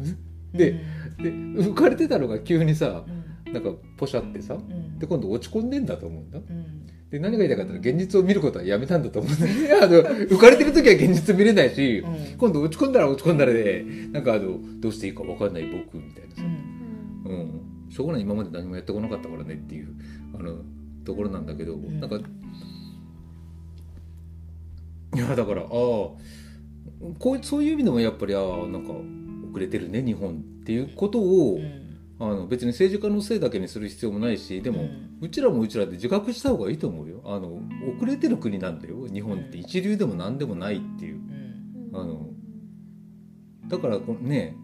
でで浮かれてたのが急にさなんかポシャってさで今度落ち込んでんだと思うんだ。で何が言いたかったら現実を見ることはやめたんだと思うんだね。*laughs* あの浮かれてる時は現実見れないし、今度落ち込んだら落ち込んだらでなんかあのどうしていいか分かんない僕みたいなさ、うん、しょうがない。今まで何もやってこなかったからねっていうあのところなんだけど、ん。なんかいやだからああこうそういう意味でもやっぱりああなんか遅れてるね日本っていうことを、あの別に政治家のせいだけにする必要もないしでも、うちらもうちらで自覚した方がいいと思うよ。あの遅れてる国なんだよ。日本って一流でも何でもないっていう。あのだからね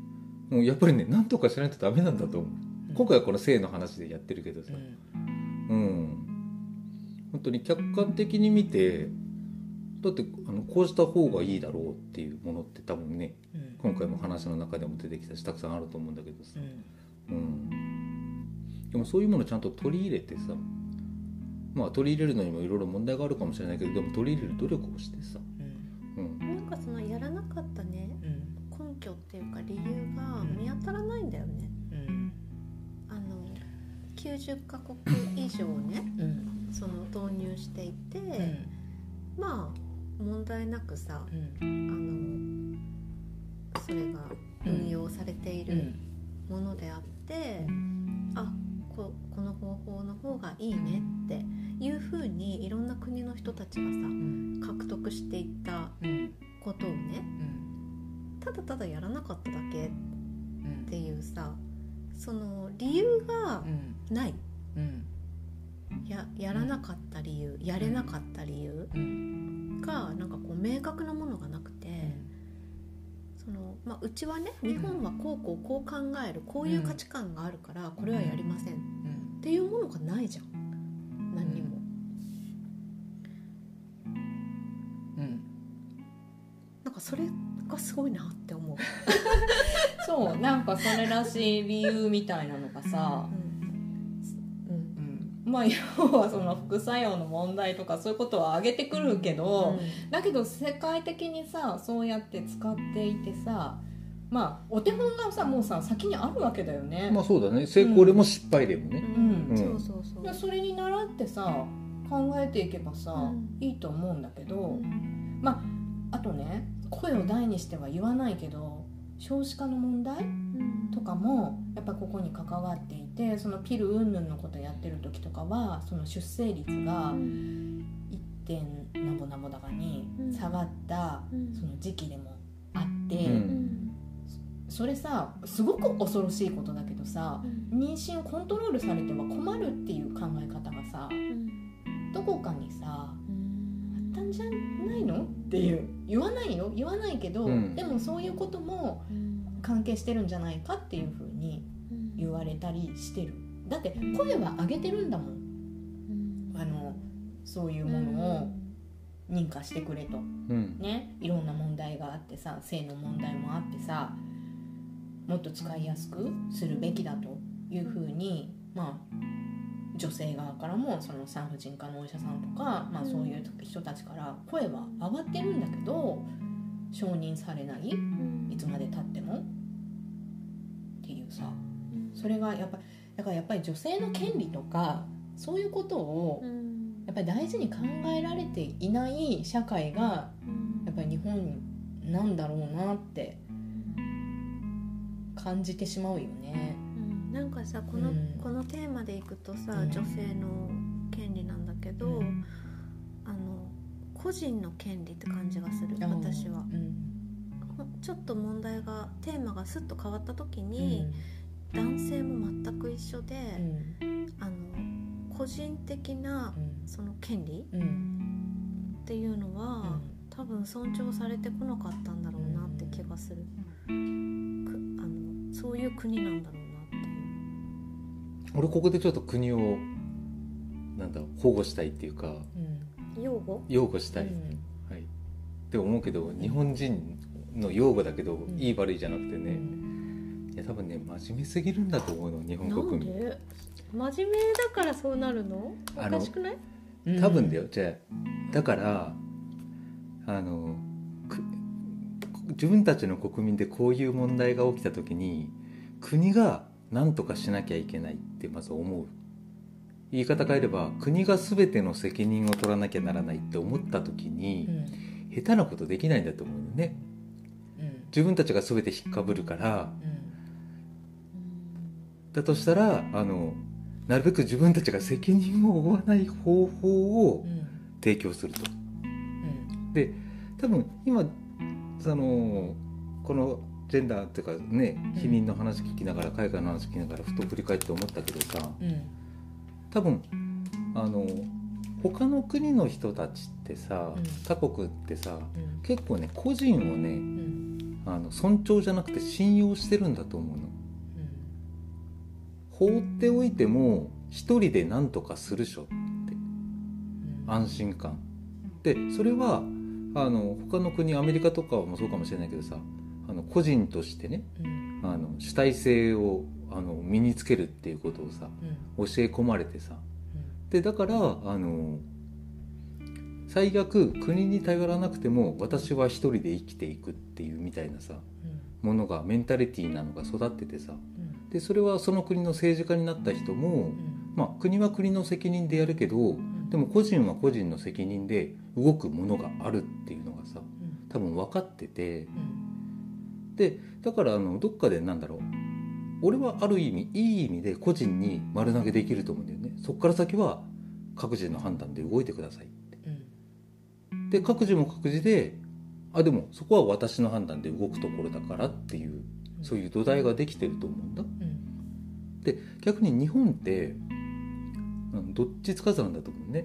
もうやっぱりね何とかしないとダメなんだと思う。今回はこの性の話でやってるけどさ。うん本当に客観的に見てだってあのこうした方がいいだろうっていうものって多分ね今回も話の中でも出てきたしたくさんあると思うんだけどさ、うん、でもそういうものをちゃんと取り入れてさまあ取り入れるのにもいろいろ問題があるかもしれないけどでも取り入れる努力をしてさ、うん、なんかそのやらなかったね根拠っていうか理由が見当たらないんだよね。あの90カ国以上ねその導入していて、まあ問題なくさあのそれが運用されているものであって、あここの方法の方がいいねっていうふうにいろんな国の人たちがさ獲得していったことをねただただやらなかっただけっていうさその理由がない。ややらなかった理由やれなかった理由がなんかこう明確なものがなくてその、まあ、うちはね日本はこうこうこう考えるこういう価値観があるからこれはやりませんっていうものがないじゃん。何にも。なんかそれがすごいなって思う。*laughs* そうなんかそれらしい理由みたいなのがさ、うんまあ要はその副作用の問題とかそういうことは挙げてくるけど、だけど世界的にさそうやって使っていてさまあお手本がさもうさ先にあるわけだよね。まあそうだね。成功例も失敗例もね、うん。うん。そうそうそう。いやそれに倣ってさ考えていけばさ、うん。いいと思うんだけど、うん。あとね声を大にしては言わないけど少子化の問題うんとかもやっぱここに関わっていてそのピル云々のことやってる時とかはその出生率がうん。一 1. ナボナボだかに下がったその時期でもあって、それさすごく恐ろしいことだけどさ、妊娠をコントロールされては困るっていう考え方がさ、どこかにさあったんじゃないの？っていう。言わないよ言わないけど、でもそういうことも関係してるんじゃないかっていうふうに言われたりしてる。だって声は上げてるんだもん、あのそういうものを認可してくれと、うん、ね？いろんな問題があってさ性の問題もあってさもっと使いやすくするべきだというふうにまあ女性側からもその産婦人科のお医者さんとか、まあ、そういう人たちから声は上がってるんだけど承認されないいつまでたっても？っていうさ。それがやっぱだからやっぱり女性の権利とかそういうことをやっぱり大事に考えられていない社会がやっぱり日本なんだろうなって感じてしまうよね。うん、なんかさこのうん、このテーマでいくとさ、うん、女性の権利なんだけど、うん、あの個人の権利って感じがする私は、ちょっと問題がテーマがすっと変わった時に、男性も全く一緒で、あの個人的なその権利、っていうのは、多分尊重されてこなかったんだろうなって気がする、あのそういう国なんだろうなっていう。俺ここでちょっと国をなんだ保護したいっていうか、擁護？擁護したい、はい。って思うけど日本人の擁護だけど、いい悪いじゃなくてね、いや多分ね真面目すぎるんだと思うの日本国民。真面目だからそうなるの？おかしくない？多分だよ。じゃあだからあの自分たちの国民でこういう問題が起きた時に国が何とかしなきゃいけないってまず思う。言い方変えれば国が全ての責任を取らなきゃならないって思った時に、うん、下手なことできないんだと思うよね、うん、自分たちが全て引っかぶるから、うん、だとしたらあのなるべく自分たちが責任を負わない方法を提供すると。で多分今そのこのジェンダーっていうかね避妊の話聞きながら海外の話聞きながらふと振り返って思ったけどさ、多分あの他の国の人たちってさ、他国ってさ、結構ね個人をね、あの尊重じゃなくて信用してるんだと思うの。放っておいても一人で何とかするしょって。安心感。でそれはあの他の国アメリカとかもそうかもしれないけどさあの個人としてね、うん、あの主体性をあの身につけるっていうことをさ、うん、教え込まれてさ、うん、でだからあの最悪国に頼らなくても私は一人で生きていくっていうみたいなさ、ものがメンタリティーなのが育っててさ、でそれはその国の政治家になった人も、まあ、国は国の責任でやるけど、でも個人は個人の責任で動くものがあるっていうのがさ多分分かってて、でだからあのどっかでなんだろう。俺はある意味いい意味で個人に丸投げできると思うんだよね。そっから先は各自の判断で動いてくださいで各自も各自であでもそこは私の判断で動くところだからっていう、そういう土台ができてると思うんだ、うん、で逆に日本ってどっちつかずなんだと思うね、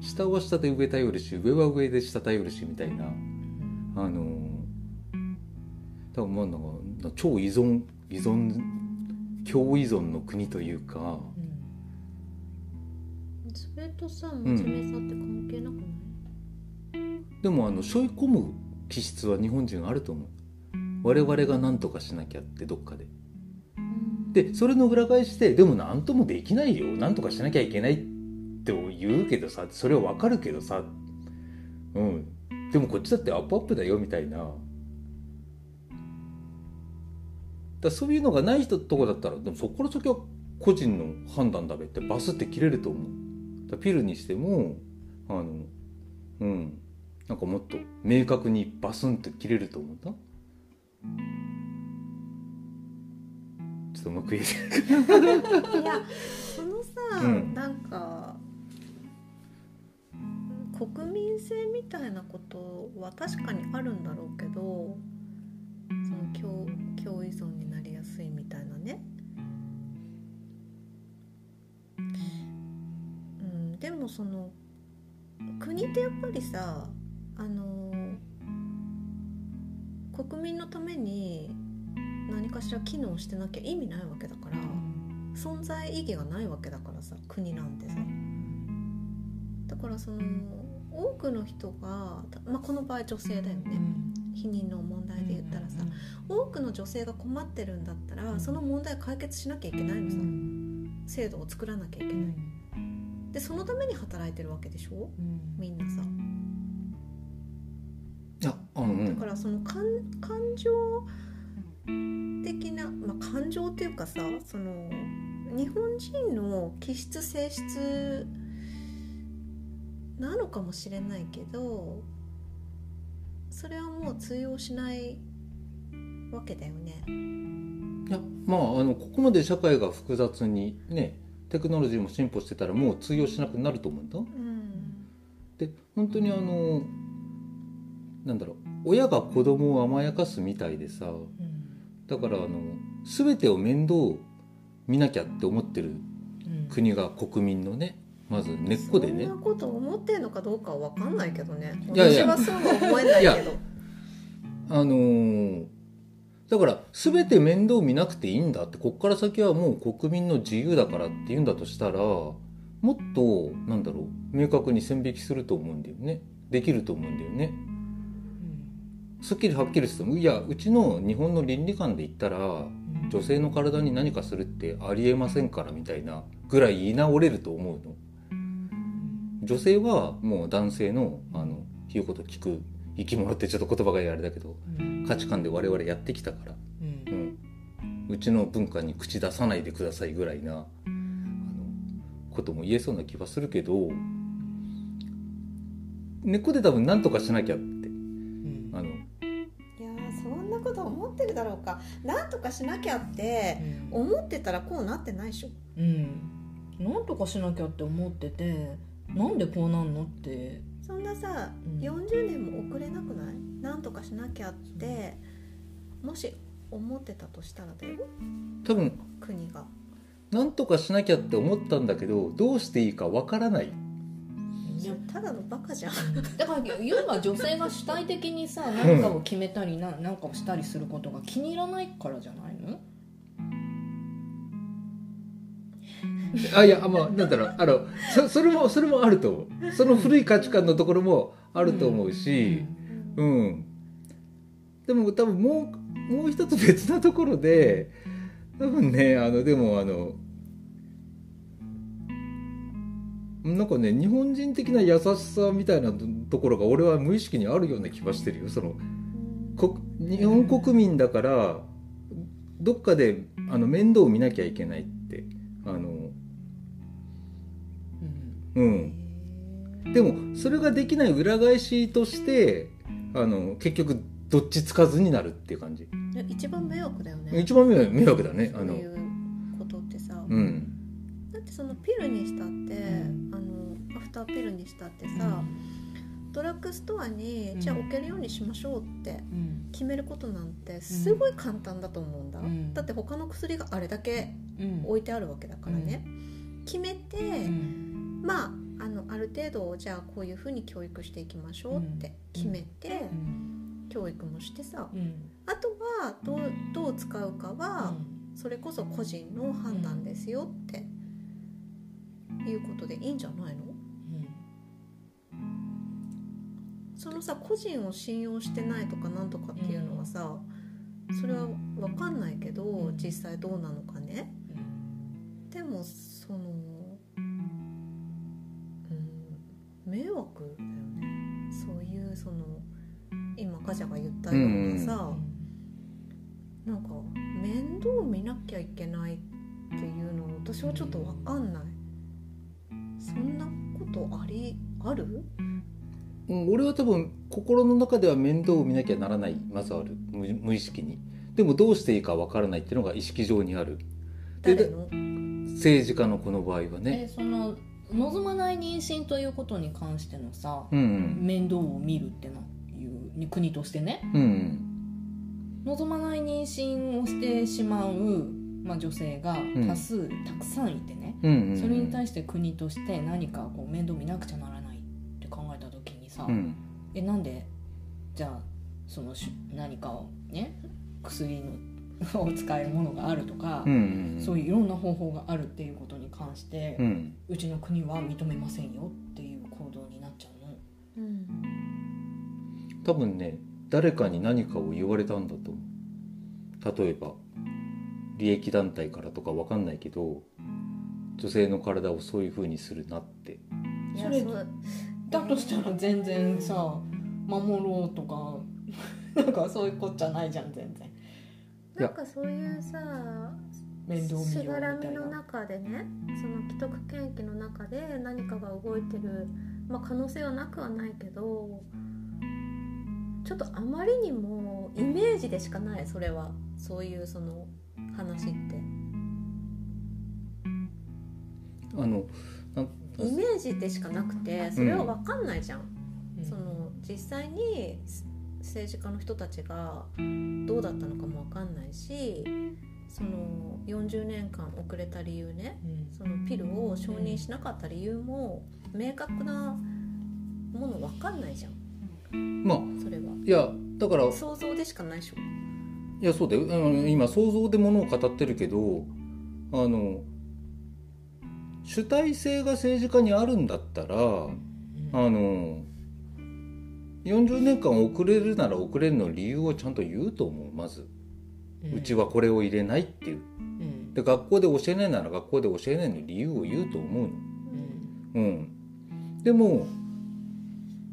下は下で上頼るし上は上で下頼るしみたいな、あの多分まあなんか超依存依存強依存の国というか、それとさ真面目さって関係なくない、うん、でもあの背負い込む気質は日本人あると思う。我々が何とかしなきゃってどっかで。でそれの裏返してでも何ともできないよ。何とかしなきゃいけないって言うけどさそれは分かるけどさ。うん。でもこっちだってアップアップだよみたいな。だそういうのがない人とこだったらでもそこから先は個人の判断だべってバスって切れると思う。だピルにしてもあのうんなんかもっと明確にバスンって切れると思うんだちょっとうまく言えいやこのさ、うん、なんか国民性みたいなことは確かにあるんだろうけどその共共依存になりやすいみたいなね、うん、でもその国ってやっぱりさあの国民のために何かしら機能してなきゃ意味ないわけだから存在意義がないわけだからさ国なんてさ。だからその多くの人が、まあ、この場合女性だよね、避妊の問題で言ったらさ、多くの女性が困ってるんだったらその問題解決しなきゃいけないのさ、制度を作らなきゃいけない、でそのために働いてるわけでしょ、みんなさ。うん、だからその感感情的な、まあ、感情っていうかさその日本人の気質性質なのかもしれないけどそれはもう通用しないわけだよね。いやまああのここまで社会が複雑にねテクノロジーも進歩してたらもう通用しなくなると思うんだ。うん、で本当にあのなんだろう親が子供を甘やかすみたいでさ、うん、だからあの全てを面倒見なきゃって思ってる国が国民のねまず根っこでね。そんなこと思ってんのかどうかは分かんないけどね。私はそうは思えないけど。あのー、だから全て面倒見なくていいんだってこっから先はもう国民の自由だからって言うんだとしたらもっとなんだろう明確に線引きすると思うんだよね。できると思うんだよね。すっきりはっきりしてもいやうちの日本の倫理観で言ったら女性の体に何かするってありえませんからみたいなぐらい言い直れると思うの。女性はもう男性のあの言うこと聞く生き物ってちょっと言葉があれだけど、価値観で我々やってきたから、うん、うちの文化に口出さないでくださいぐらいなあのことも言えそうな気はするけど根っこで多分何とかしなきゃって、うん、あのこと思ってるだろうか。何とかしなきゃって思ってたらこうなってないでしょ。うん、何とかしなきゃって思っててなんでこうなんのって。そんなさ、うん、40年も遅れなくない？なんとかしなきゃってもし思ってたとしたらだよ。多分。国が。なんとかしなきゃって思ったんだけどどうしていいかわからないいやただのバカじゃん。だから要は女性が主体的にさ何かを決めたり何、うん、かをしたりすることが気に入らないからじゃないの？*laughs* あいやまあなんだろうあのそそれもそれもあると思う。その古い価値観のところもあると思うし、うん、うん、でも多分もうもう一つ別なところで多分ねあのでもあのなんかね日本人的な優しさみたいなところが俺は無意識にあるような気はしてるよ。そのこ日本国民だからどっかであの面倒を見なきゃいけないって。あのうん、でもそれができない裏返しとしてあの結局どっちつかずになるっていう感じ。一番迷惑だよね。一番迷惑だね。あのいうことってさ、うん、だってそのピルにしたって、あのアフターピルにしたってさ、ドラッグストアに、じゃあ置けるようにしましょうって決めることなんてすごい簡単だと思うんだ、うん、だって他の薬があれだけ置いてあるわけだからね、決めて、まああのある程度じゃあこういうふうに教育していきましょうって決めて、教育もしてさ、あとはどうどう使うかは、それこそ個人の判断ですよっていうことでいいんじゃないの、そのさ個人を信用してないとかなんとかっていうのはさ、それは分かんないけど実際どうなのかね、でもその迷惑だよね。そういうその今ガジャが言ったようなさ、うん、なんか面倒見なきゃいけないっていうの私はちょっと分かんない。そんなことありある？うん、俺は多分心の中では面倒を見なきゃならないまずある。無意識に。でもどうしていいかわからないっていうのが意識上にある。誰の？政治家のこの場合はね。その望まない妊娠ということに関してのさ、うんうん。面倒を見るってないう国としてね。うん望まない妊娠をしてしまう、まあ、女性が多数たくさんいてね、うんうんそれに対して国として何かこう面倒見なくちゃならさ、うん。えなんでじゃあそのし何かをね薬の *laughs* を使えるものがあるとか、うんうんそういういろんな方法があるっていうことに関して、ううんちの国は認めませんよっていう行動になっちゃうの。うん。多分ね誰かに何かを言われたんだと思う。例えば利益団体からとかわかんないけど女性の体をそういう風にするなって。それいやそうだとしたら全然さ守ろうとか *laughs* なんかそういうこっちゃないじゃん全然。なんかそういうさ面倒見しようみたがらみの中でねその既得権益の中で何かが動いてる、まあ、可能性はなくはないけどちょっとあまりにもイメージでしかないそれは。そういうその話って。あのなイメージでしかなくてそれは分かんないじゃん、うん。その実際に政治家の人たちがどうだったのかも分かんないしその40年間遅れた理由ねうん。そのピルを承認しなかった理由も明確なもの分かんないじゃん。まあそれは。いやだからい想像でしかないでしょ。やそうだよ。うん今想像でものを語ってるけどあの主体性が政治家にあるんだったらあの40年間遅れるなら遅れるの理由をちゃんと言うと思うまず、うちはこれを入れないっていう。うん。で学校で教えないなら学校で教えないの理由を言うと思うの。うん。うん。でも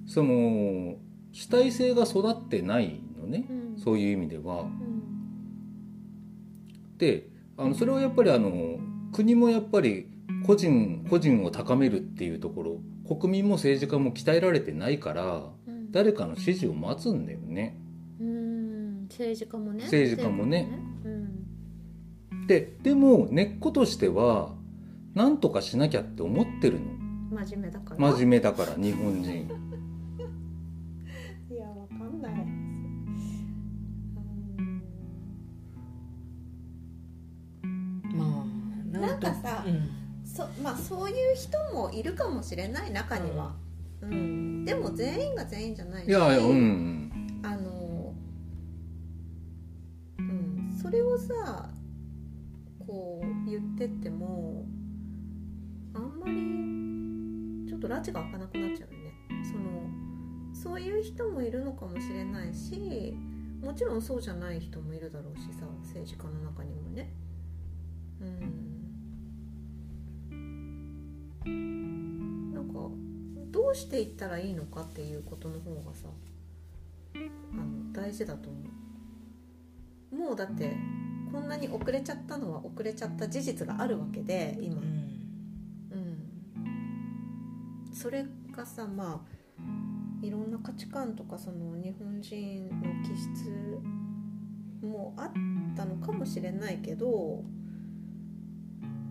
その主体性が育ってないのね。うん。そういう意味では。うん。であのそれはやっぱりあの国もやっぱり個人個人を高めるっていうところ国民も政治家も鍛えられてないからうん。誰かの指示を待つんだよね。うん政治家もね。政治家もね。うん。ででも根っことしては何とかしなきゃって思ってるの。真面目だから。真面目だから日本人。*laughs* いやわかんない。まあなんかさうんそまあそういう人もいるかもしれない中には、うん。でも全員が全員じゃないしいやいやうん。あのうん。それをさこう言ってってもあんまりちょっと拉致が開かなくなっちゃうよね。そのそういう人もいるのかもしれないしもちろんそうじゃない人もいるだろうしさ政治家の中にもね。うんなんかどうしていったらいいのかっていうことの方がさあの大事だと思う。もうだってこんなに遅れちゃったのは遅れちゃった事実があるわけで今。うん。うん。それがさまあいろんな価値観とかその日本人の気質もあったのかもしれないけど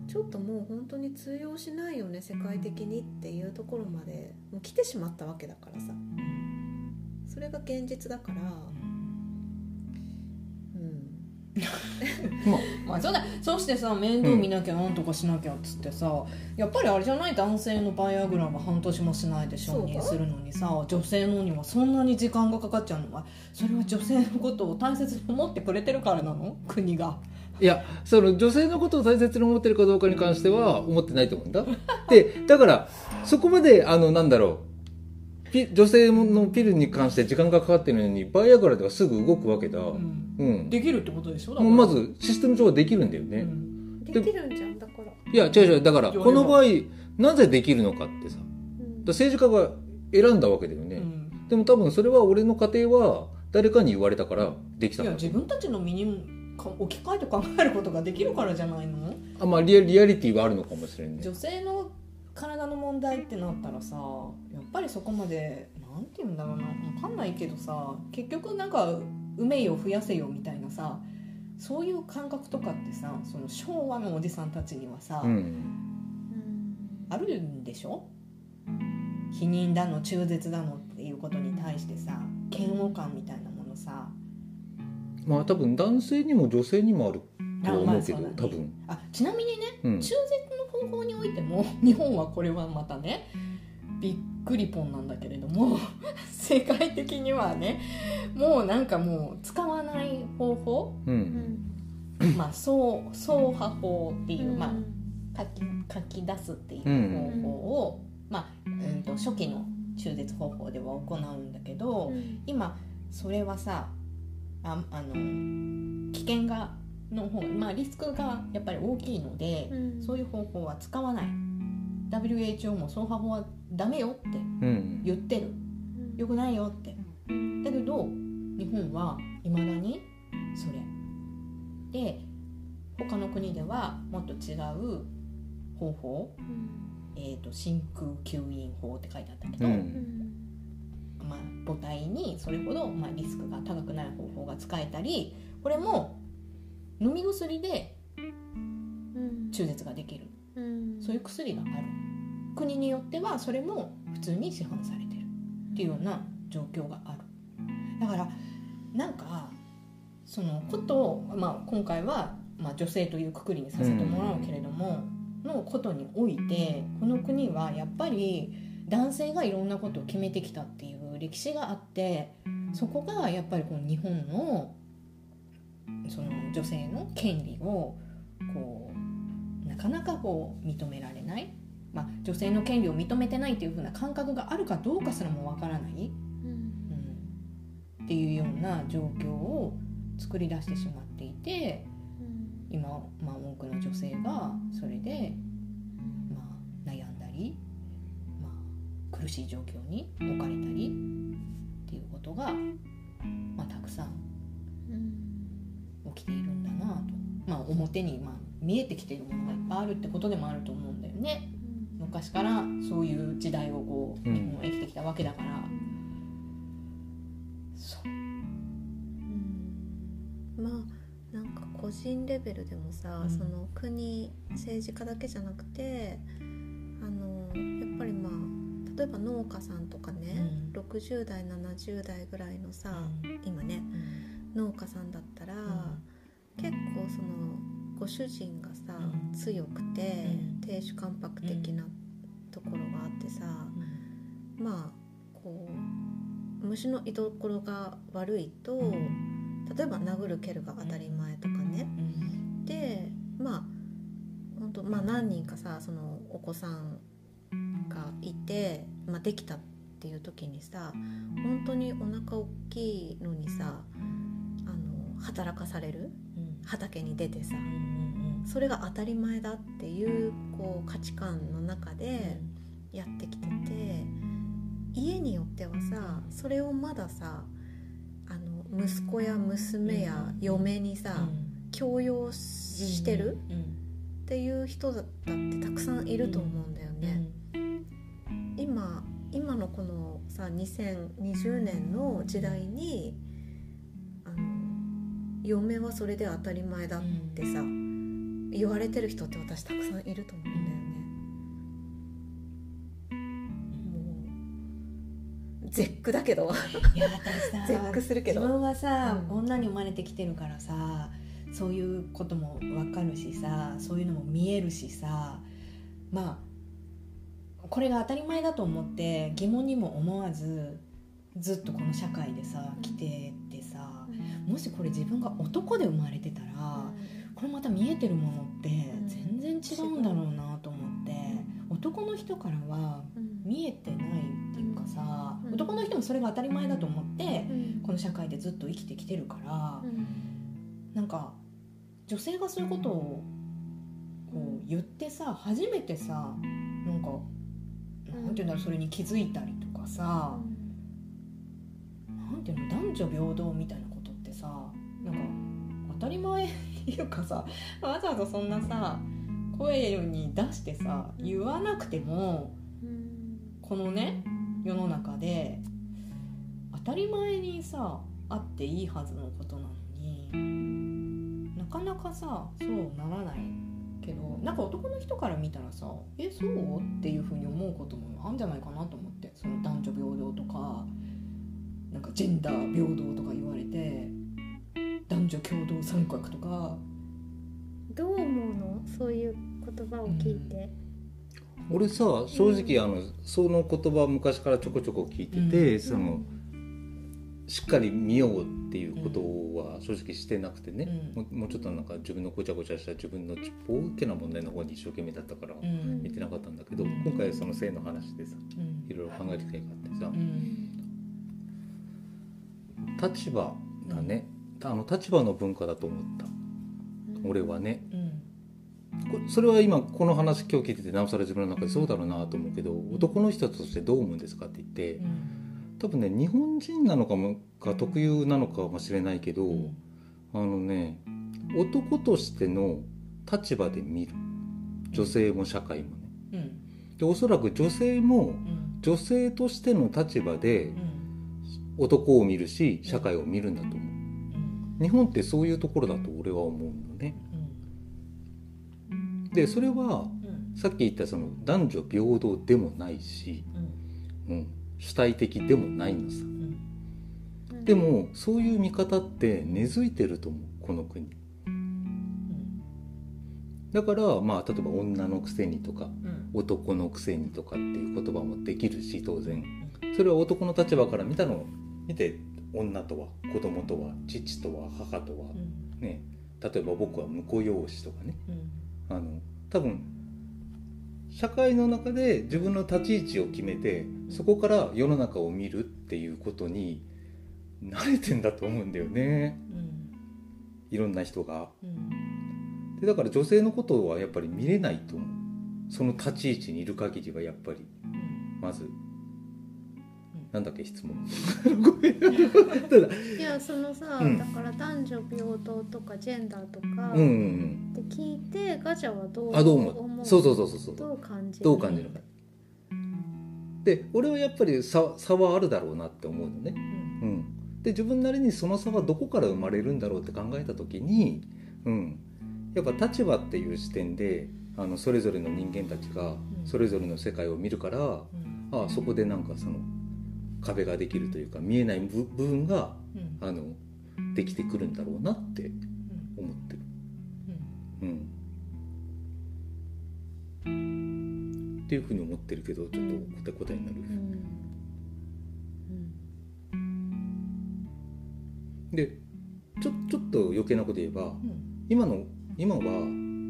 ちょっともう本当に通用しないよね世界的にっていうところまで。もう来てしまったわけだからさ。それが現実だから。うん。*laughs* まあまあそうだそうしてさ面倒見なきゃなんとかしなきゃっつってさ、やっぱりあれじゃない男性のバイアグラが半年もしないで承認するのにさ女性のにはそんなに時間がかかっちゃうの。はそれは女性のことを大切に思ってくれてるからなの？国がいやその女性のことを大切に思ってるかどうかに関しては思ってないと思うんだ。でだからそこまであのなんだろう。ピ女性のピルに関して時間がかかってるのにバイアグラではすぐ動くわけだ、ううん。んできるってことでしょ？うまずシステム上はできるんだよね、うん。できるんじゃんだから、いや違う違う。だからこの場合なぜできるのかってさ。うん。ら政治家が選んだわけだよね、うん。でも多分それは俺の家庭は誰かに言われたからできたいやんだ自分たちの身にか置き換えて考えることができるからじゃないの？あまあリアリアリティはあるのかもしれんね女性の体の問題ってなったらさやっぱりそこまでなんて言うんだろうな。分かんないけどさ結局なんか埋めよ増やせよみたいなさそういう感覚とかってさその昭和のおじさんたちにはさ、うんうん。あるんでしょ？否認だの中絶だのっていうことに対してさ嫌悪感みたいなまあ多分男性にも女性にもあるとは思うけど、あね。多分、あちなみにねうん。中絶の方法においても *laughs* 日本はこれはまたねびっくりポンなんだけれども *laughs* 世界的にはねもうなんかもう使わない方法？ううん。んまあ双双破法っていう、まあうん書き書き出すっていう方法を、まあ、うん、と初期の中絶方法では行うんだけど、うん。今それはさああの危険がの方まあリスクがやっぱり大きいので、うん。そういう方法は使わない。WHO も双破法はダメよってうん。言ってる。よくないよって。だけど日本はいまだにそれ。で他の国ではもっと違う方法、うん。えー、と真空吸引法って書いてあったけど、うんうんまあ、母体にそれほど、まあ、リスクが高くない方法が使えたりこれも飲み薬でうん。中絶ができる。うん。そういう薬がある。国によってはそれも普通に市販されてる。っていうような状況がある。だからなんかそのことを、まあ、今回は、まあ、女性というくくりにさせてもらうけれども、のことにおいてこの国はやっぱり男性がいろんなことを決めてきたっていう歴史があってそこがやっぱりこの日本のその女性の権利をこうなかなかこう認められない、まあ、女性の権利を認めてないっていう風な感覚があるかどうかすらもわからない、うん。うん、っていうような状況を作り出してしまっていて今、まあ、多くの女性がそれで、苦しい状況に置かれたりっていうことが、まあ、たくさんうん起きているんだなと、まあ、表に、まあ、見えてきているものがいっぱいあるってことでもあると思うんだよね。昔からそういう時代をこううん。生きてきたわけだから、そう。うん。まあなんか個人レベルでもさ、うん。その国政治家だけじゃなくてあの例えば農家さんとかね、うん。60代70代ぐらいのさ、今ね農家さんだったら、結構そのご主人がさ、うん。強くて、うん。亭主関白的なところがあってさ、まあこう虫の居所が悪いと、例えば殴る蹴るが当たり前とかね、でまあ本当まあ何人かさそのお子さんがいて、まあ、できたっていう時にさ本当にお腹大きいのにさあの働かされる？畑に出てさそれが当たり前だっていうこう価値観の中でやってきてて家によってはさそれをまださあの息子や娘や嫁にさ、強要してる？っていう人だってたくさんいると思うんだよね。今今のこのさ2020年の時代にあの嫁はそれで当たり前だってさ、言われてる人って私たくさんいると思うんだよね。もう絶句だけど。いや私さ *laughs* 絶句するけど。自分はさ、うん。女に生まれてきてるからさそういうことも分かるしさそういうのも見えるしさまあこれが当たり前だと思って疑問にも思わずずっとこの社会でさ来ててさもしこれ自分が男で生まれてたらこれまた見えてるものって全然違うんだろうなと思って男の人からは見えてないっていうかさうん。男の人もそれが当たり前だと思ってうん。この社会でずっと生きてきてるからうん。なんか女性がそういうことをこう言ってさ初めてさなんかなんていうんだろうそれに気づいたりとかさ。なんていうの男女平等みたいなことってさ。なんか当たり前っていうかさわざわざそんなさ声に出してさ言わなくてもうん。このね世の中で当たり前にさあっていいはずのことなのになかなかさそうならないけけどなんか男の人から見たらさ「えそう?」っていうふうに思うこともあるんじゃないかなと思ってその男女平等とかなんかジェンダー平等とか言われて男女共同参画とか。どう思うの？そういう言葉を聞いて、うん、俺さ正直あの、その言葉昔からちょこちょこ聞いてて、うん、そのしっかり見ようっていうことは正直してなくてね、うん、もうちょっとなんか自分のごちゃごちゃした自分の大きな問題の方に一生懸命だったから見てなかったんだけど、今回その性の話でさ、いろいろ考える機会があってさ、立場だね、あの立場の文化だと思った、俺はね、それは今この話今日聞いててなおさら自分の中でそうだろうなと思うけど男の人としてどう思うんですかって言って、多分ね日本人なのかもか特有なのかもしれないけど、あのね男としての立場で見る。女性も社会もね、でおそらく女性も女性としての立場で男を見るし社会を見るんだと思う。日本ってそういうところだと俺は思うのね。でそれは、さっき言ったその男女平等でもないし、うん主体的でもないのさ。でもそういう見方って根付いてると思うこの国。だからまあ例えば女のくせにとか、男のくせにとかっていう言葉もできるし当然。それは男の立場から見たのを見て女とは子供とは父とは母とは、ね。例えば僕は婿養子とかね、あの多分社会の中で自分の立ち位置を決めてそこから世の中を見るっていうことに慣れてんだと思うんだよね、いろんな人が。でだから女性のことはやっぱり見れないと思う。その立ち位置にいる限りはやっぱり。まず。なんだっけ質問。い。やそのさ、うん、だから男女平等とかジェンダーとかって聞いて、ガチャはどうあどう思うそうそうそうそう。どう感じる？どう感じるかで俺はやっぱり差差はあるだろうなって思うのね、うん、うん、で自分なりにその差はどこから生まれるんだろうって考えた時に、うん、やっぱ立場っていう視点であのそれぞれの人間たちがそれぞれの世界を見るから、ああそこでなんかその壁ができるというか見えない部分が、うん、あのできてくるんだろうなって思ってる。うん、っていうふうに思ってるけどちょっと答え答えになる。でちょちょっと余計なこと言えば、今の今は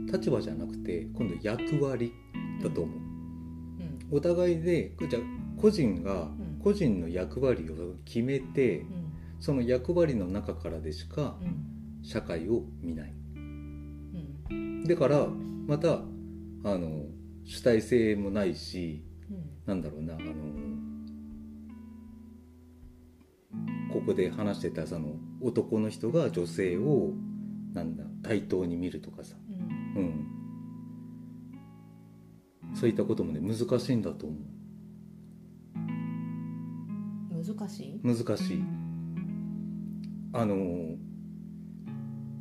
立場じゃなくて今度役割だと思う。お互いでじゃ個人が個人の役割を決めて、その役割の中からでしか社会を見ない。だからまたあの主体性もないし、うなんだろうなあのここで話してたその男の人が女性をなんだ対等に見るとかさ、うん、そういったこともね難しいんだと思う。難しい？難しい。あの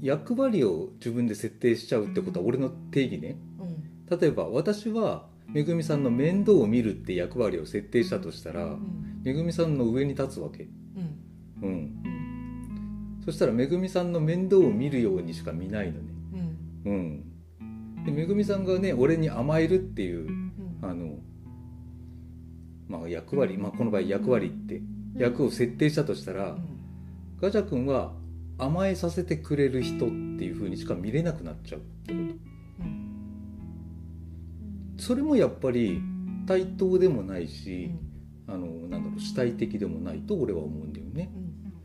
役割を自分で設定しちゃうってことは俺の定義ね、うん、例えば私はめぐみさんの面倒を見るって役割を設定したとしたら、うん、めぐみさんの上に立つわけ。うん、うん、そしたらめぐみさんの面倒を見るようにしか見ないのね。うん、でめぐみさんがね俺に甘えるっていう、あのまあ役割、まあ、この場合役割って役を設定したとしたら、ガチャ君は甘えさせてくれる人っていうふうにしか見れなくなっちゃうってこと、それもやっぱり対等でもないし、あのなんだろう主体的でもないと俺は思うんだよね、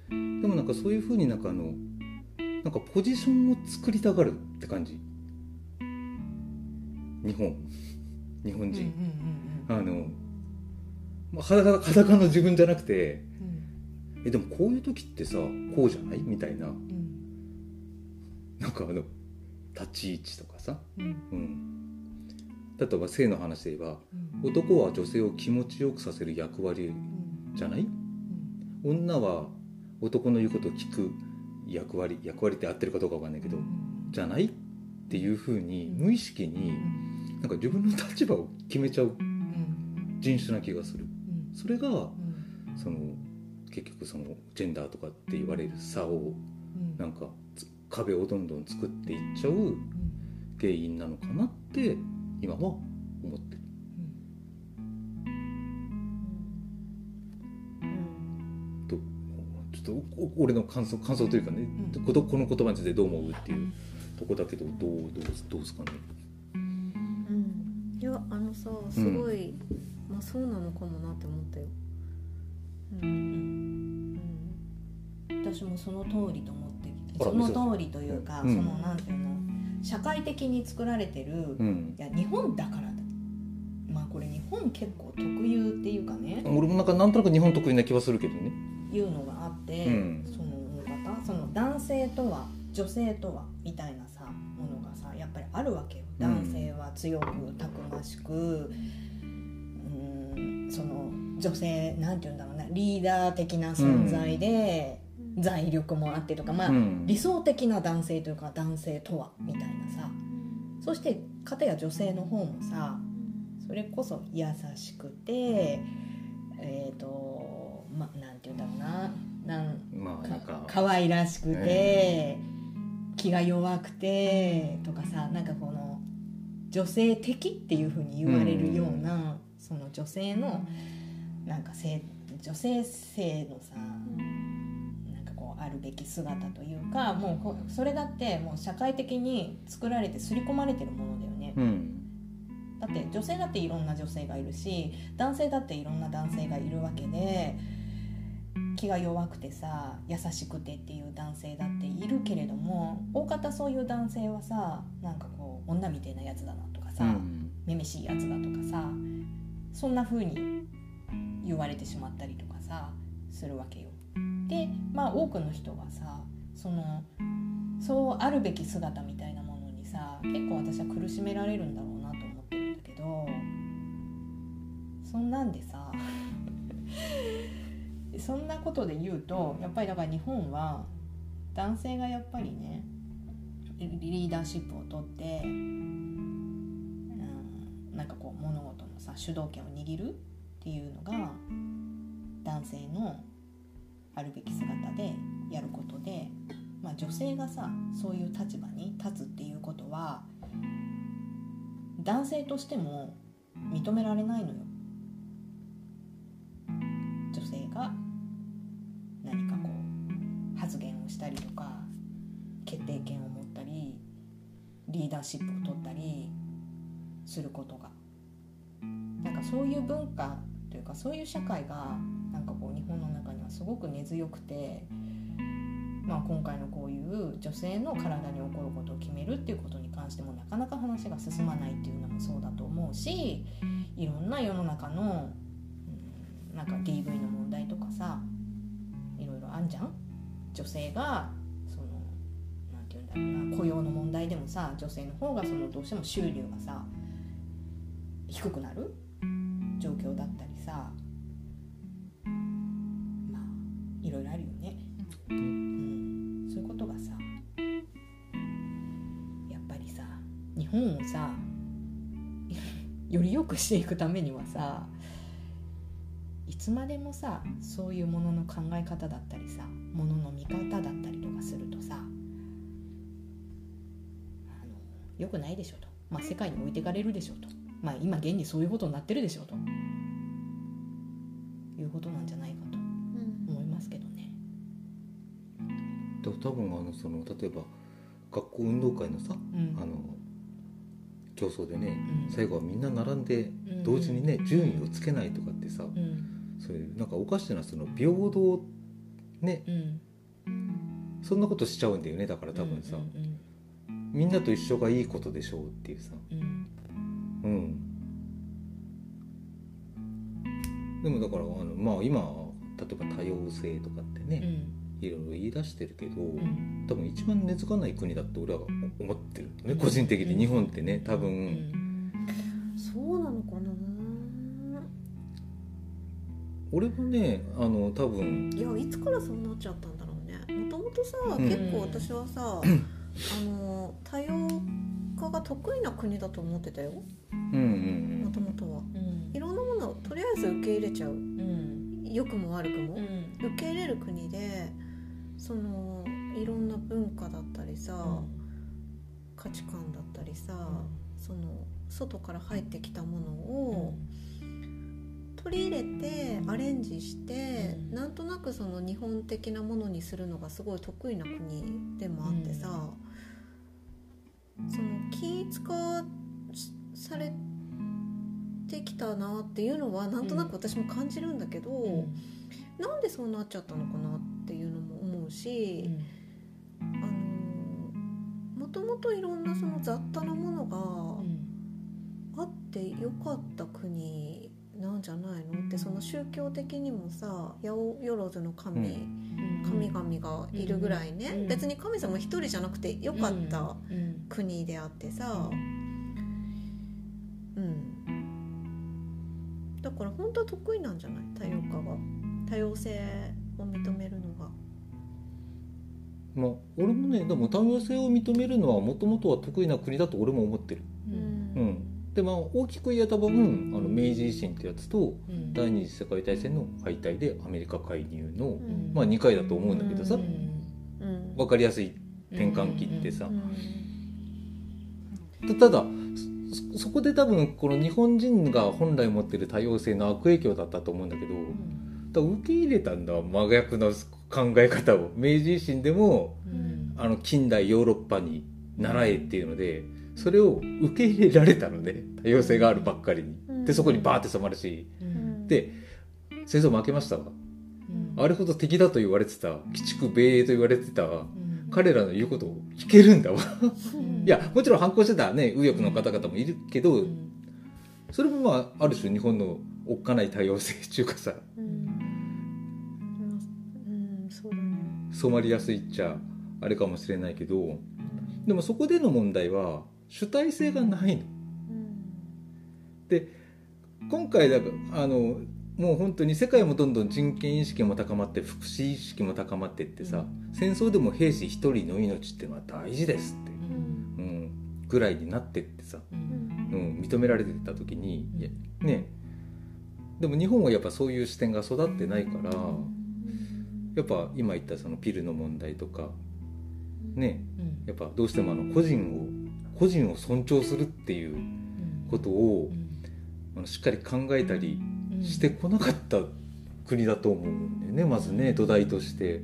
でもなんかそういうふうになんかあのなんかポジションを作りたがるって感じ。日本。日本人、あのまあ、裸裸の自分じゃなくて、うん、えでもこういう時ってさこうじゃないみたいな、うん、なんかあの立ち位置とかさ、うん、うん、例えば性の話で言えば、男は女性を気持ちよくさせる役割じゃない、女は男の言うことを聞く役割役割って合ってるかどうかわかんないけど、じゃないっっていうふうに無意識になんか自分の立場を決めちゃう人種な気がする。それがその結局そのジェンダーとかって言われる差をなんか壁をどんどん作っていっちゃう原因なのかなって今は思ってる。とちょっと俺の感想感想というかね、うん、この言葉についてどう思うっていうとこだけどどうどうどうですかね？うん、いやあのさすごい、うん、まあそうなのかもなって思ったよ。うん、うん、私もその通りと思ってその通りというか、そのなんていうの？社会的に作られてる、いや日本だからだ。まあこれ日本結構特有っていうかね。俺もなんかなんとなく日本得意な気はするけどね。いうのがあって、その方その男性とは女性とはみたいなさものがさやっぱりあるわけよ。男性は強くたくましくうんその女性なんて言うんだろうなリーダー的な存在で、財力もあってとか、まあ、うん、理想的な男性というか男性とはみたいなさ。そして片や女性の方もさそれこそ優しくてえっ、ー、とまあなんて言うんだろうな。なんまあ、なんか可愛らしくて、えー、気が弱くてとかさなんかこの女性的っていうふうに言われるような、うん、その女性のなんか性女性性のさ、あるべき姿というかもうそれだってもう社会的に作られて刷り込まれてるものだよね、うん、だって女性だっていろんな女性がいるし男性だっていろんな男性がいるわけで気が弱くてさ優しくてっていう男性だっているけれども大方そういう男性はさなんかこう女みたいなやつだなとかさ、うん、めめしいやつだとかさそんな風に言われてしまったりとかさするわけよ。でまあ多くの人はさそのそうあるべき姿みたいなものにさ結構私は苦しめられるんだろうなと思ってるんだけどそんなんでさ *laughs* そんなことで言うとやっぱりだから日本は男性がやっぱりねリーダーシップをとって、うん、なんかこう物事のさ主導権を握るっていうのが男性のあるべき姿でやることで、まあ、女性がさそういう立場に立つっていうことは男性としても認められないのよ。女性が何かこう発言をしたりとか決定権を持ったりリーダーシップを取ったりすることがなんかそういう文化というかそういう社会がなんかこうすごく根強くて、まあ、今回のこういう女性の体に起こることを決めるっていうことに関してもなかなか話が進まないっていうのもそうだと思うしいろんな世の中の、うん、なんか DV の問題とかさいろいろあんじゃん？女性がそのなんて言うんだろうな雇用の問題でもさ女性の方がそのどうしても収入がさ低くなる状況だったりさろいろあるよね、うん、そういうことがさやっぱりさ日本をさより良くしていくためにはさいつまでもさそういうものの考え方だったりさものの見方だったりとかするとさあのよくないでしょと、まあ、世界に置いていかれるでしょと、まあ、今現にそういうことになってるでしょと。いうことなんじゃないかと多分あのその例えば学校運動会のさ、うん、あの競争でね、うん、最後はみんな並んで同時にね、順位をつけないとかってさ、そういうなんかおかしなその平等ね、そんなことしちゃうんだよねだから多分さ、みんなと一緒がいいことでしょうっていうさ、うん、でもだからあのまあ今例えば多様性とかってね、いろいろ言い出してるけど、うん、多分一番根付かない国だって俺は思ってるね、個人的に。日本ってね多分、そうなのかな。俺もねあの多分。いやいつからそうなっちゃったんだろうね。もともとさ、結構私はさあの多様化が得意な国だと思ってたよ。うん。もともとは。うん。いろんなものをとりあえず受け入れちゃう。うん。良くも悪くも、うん。受け入れる国でそのいろんな文化だったりさ、価値観だったりさ、その外から入ってきたものを取り入れてアレンジして、うん。なんとなくその日本的なものにするのがすごい得意な国でもあってさ、その気使わされてきたなっていうのはなんとなく私も感じるんだけど、なんでそうなっちゃったのかなっていうのも思うし、あのもともといろんなその雑多なものがあってよかった国なんじゃないの？ってその宗教的にもさ八百万の神、神々がいるぐらいね、うん。別に神様一人じゃなくてよかった国であってさ、うん、だから本当は得意なんじゃない？多様化が。多様性を認めるのが。まあ俺もねでも多様性を認めるのはもともとは得意な国だと俺も思ってる。うん、でまあ大きく言えば多分あの明治維新ってやつと第二次世界大戦の敗退でアメリカ介入の、ん。まあ、2回だと思うんだけどさ、うん。分かりやすい転換期ってさ。う、ん。ただそそこで多分この日本人が本来持ってる多様性の悪影響だったと思うんだけどだから受け入れたんだ真逆の考え方を。明治維新でもあの近代ヨーロッパに習えっていうのでそれを受け入れられたので多様性があるばっかりに。でそこにバーって染まるし。うん。で戦争負けましたわ。あれほど敵だと言われてた鬼畜米英と言われてた彼らの言うことを聞けるんだわ。*laughs* いやもちろん反抗してたね右翼の方々もいるけどそれもまあある種日本のおっかない多様性っていうかさ。うんうん染まりやすいっちゃあれかもしれないけどでもそこでの問題は主体性がないの。で今回だあのもう本当に世界もどんどん人権意識も高まって福祉意識も高まってってさ、戦争でも兵士一人の命っていうのは大事ですって、うん、ぐらいになってってさ、うん、認められてた時にね。でも日本はやっぱそういう視点が育ってないからやっぱ今言ったそのピルの問題とかねやっぱどうしてもあの個人を個人を尊重するっていうことをあのしっかり考えたりしてこなかった国だと思うんだよねまずね土台として。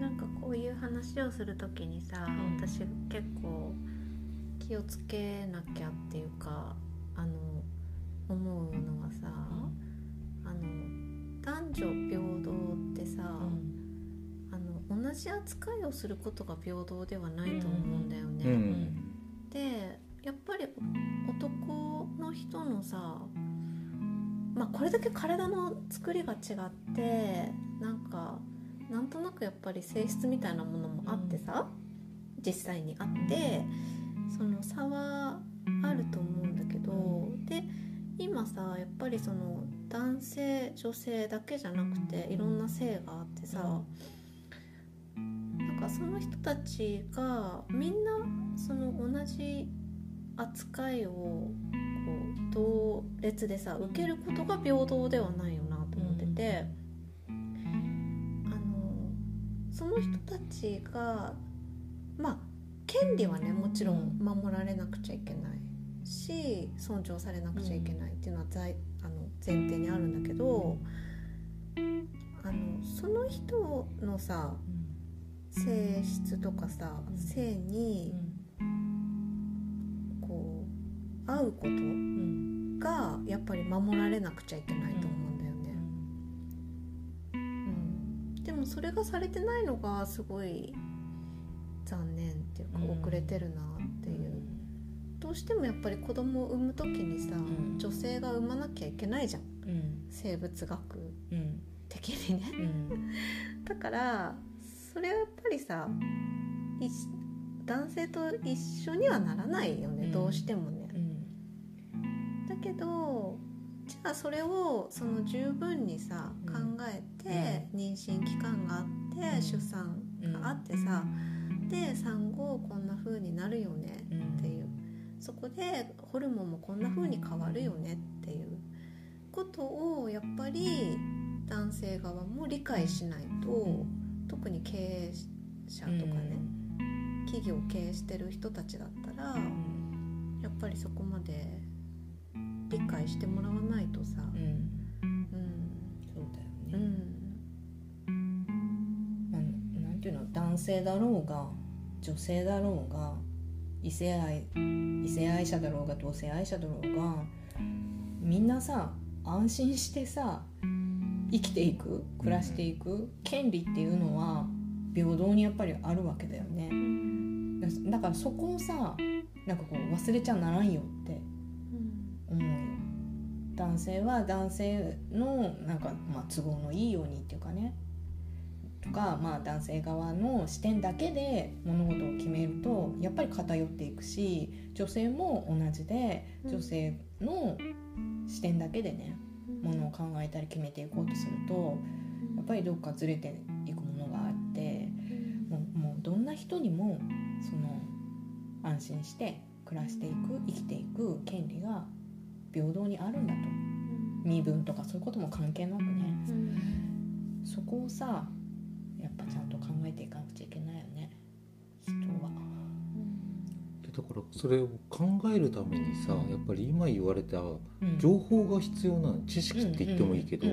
なんかこういう話をするときにさ、ん。私結構気をつけなきゃっていうかあの思うのはさ、男女平等ってさ、あの同じ扱いをすることが平等ではないと思うんだよね。うんでやっぱり男の人のさまあこれだけ体の作りが違ってなんかなんとなくやっぱり性質みたいなものもあってさ、実際にあってその差はあると思うんだけどで今さやっぱりその男性女性だけじゃなくていろんな性があってさ、なんかその人たちがみんなその同じ扱いをこう同列でさ受けることが平等ではないよなと思ってて、あのその人たちがまあ権利はねもちろん守られなくちゃいけないし尊重されなくちゃいけないっていうのは在あの前提にあるんだけどあのその人のさ性質とかさ性にこう合うことがやっぱり守られなくちゃいけないと思うんだよね。うん、でもそれがされてないのがすごい残念っていうかうん遅れてるなっていう。どうしてもやっぱり子供を産む時にさ、ん。女性が産まなきゃいけないじゃん。生物学的にね。*laughs* だからそれはやっぱりさい男性と一緒にはならないよね、うん。どうしてもね。だけどじゃあそれをその十分にさうん。考えて、妊娠期間があって、うん。出産があってさ、で産後こんな風になるよねっていう、そこでホルモンもこんな風に変わるよねっていうことをやっぱり男性側も理解しないと、特に経営者とかね、企業を経営してる人たちだったら、やっぱりそこまで理解してもらわないとさ、うん、うん、そうだよね、うん、なんていうの？男性だろうが女性だろうが異性愛異性愛者だろうが同性愛者だろうがみんなさ安心してさ生きていく暮らしていく権利っていうのは平等にやっぱりあるわけだよね。だからそこをさなんかこう忘れちゃならんよって思うよ。男性は男性のなんか、まあ、都合のいいようにっていうかねとか、まあ、男性側の視点だけで物事を決めるとやっぱり偏っていくし女性も同じで女性の視点だけでね、ものを考えたり決めていこうとするとやっぱりどっかずれていくものがあってもうもうどんな人にもその安心して暮らしていく生きていく権利が平等にあるんだと。身分とかそういうことも関係なくね、そこをさやっぱちゃんと考えていかなくちゃいけないよね。人は。だからそれを考えるためにさやっぱり今言われた情報が必要な知識って言ってもいいけど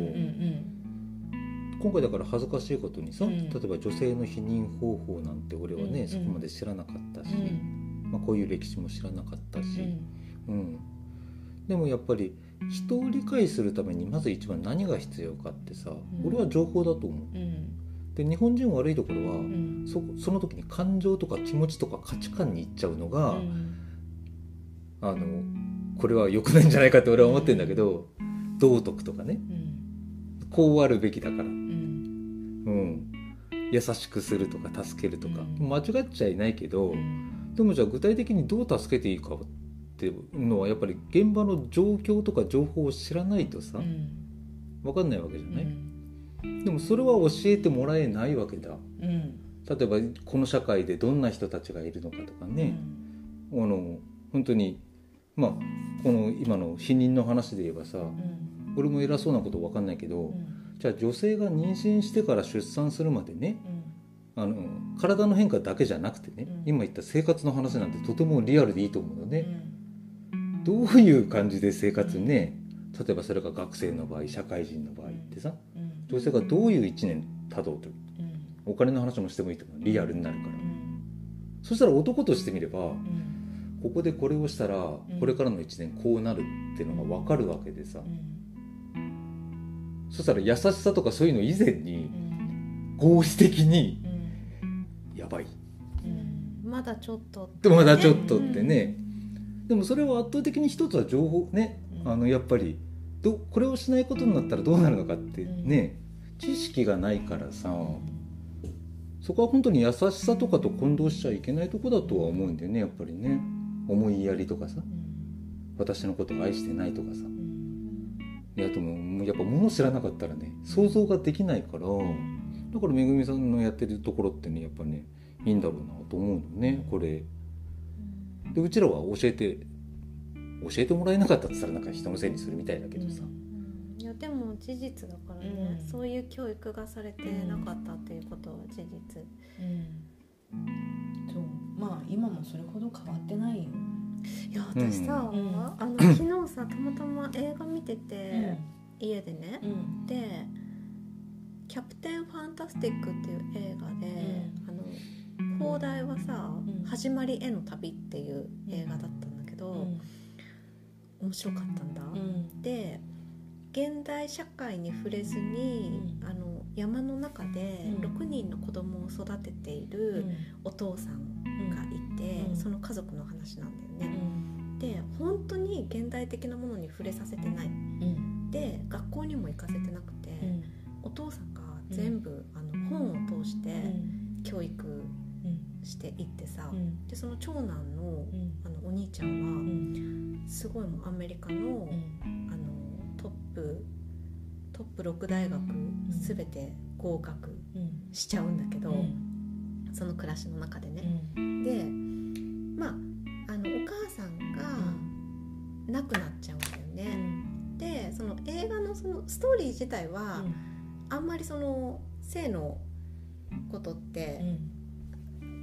今回だから恥ずかしいことにさ、例えば女性の避妊方法なんて俺はね、そこまで知らなかったし、まあ、こういう歴史も知らなかったし、うん。でもやっぱり人を理解するためにまず一番何が必要かってさ、俺は情報だと思う。で日本人悪いところは、うん、そその時に感情とか気持ちとか価値観にいっちゃうのが、うん、あのこれは良くないんじゃないかって俺は思ってるんだけど、うん、道徳とかね、こうあるべきだから、うん。優しくするとか助けるとか、間違っちゃいないけど、でもじゃあ具体的にどう助けていいかっていうのはやっぱり現場の状況とか情報を知らないとさ、分かんないわけじゃない、でもそれは教えてもらえないわけだ、うん、例えばこの社会でどんな人たちがいるのかとかね、うん、あの本当にまあこの今の避妊の話で言えばさ、うん、俺も偉そうなこと分かんないけど、じゃあ女性が妊娠してから出産するまでね、あの体の変化だけじゃなくてね、今言った生活の話なんてとてもリアルでいいと思うのね、どういう感じで生活ね例えばそれが学生の場合社会人の場合ってさ、女性がどういう1年たどうと、お金の話もしてもいいと思う。リアルになるから、そしたら男としてみれば、ここでこれをしたらこれからの1年こうなるっていうのが分かるわけでさ、そしたら優しさとかそういうの以前に合理的にやばい、まだちょっと、ね、まだちょっとってね、でもそれは圧倒的に一つは情報ね。あのやっぱりどこれをしないことになったらどうなるのかってね、知識がないからさ。そこは本当に優しさとかと混同しちゃいけないとこだとは思うんだよねやっぱりね。思いやりとかさ。私のこと愛してないとかさ。いやでもやっぱ物知らなかったらね想像ができないから。だからめぐみさんのやってるところってねやっぱねいいんだろうなと思うのねこれ。でうちらは教えて教えてもらえなかったって言ったらなんか人のせいにするみたいだけどさ、いやでも事実だからね、うん、そういう教育がされてなかったっていうことは事実、うん、そうまあ今もそれほど変わってないよいや私さ、うん、あの昨日さたまたま映画見てて、家でね、で「キャプテンファンタスティック」っていう映画で、あの放題はさ、始まりへの旅」っていう映画だったんだけど、面白かったんだ。で現代社会に触れずに、うん、あの山の中で6人の子供を育てているお父さんがいて、うん、その家族の話なんだよね。で本当に現代的なものに触れさせてない。で学校にも行かせてなくて、お父さんが全部、あの本を通して教育していってさ、でその長男の,、あのお兄ちゃんは、すごいもうアメリカの,、あのトップトップ6大学全て合格しちゃうんだけど、その暮らしの中でね。でまああのお母さんが亡くなっちゃうんだよね。でその映画のそのストーリー自体は、あんまりその性のことって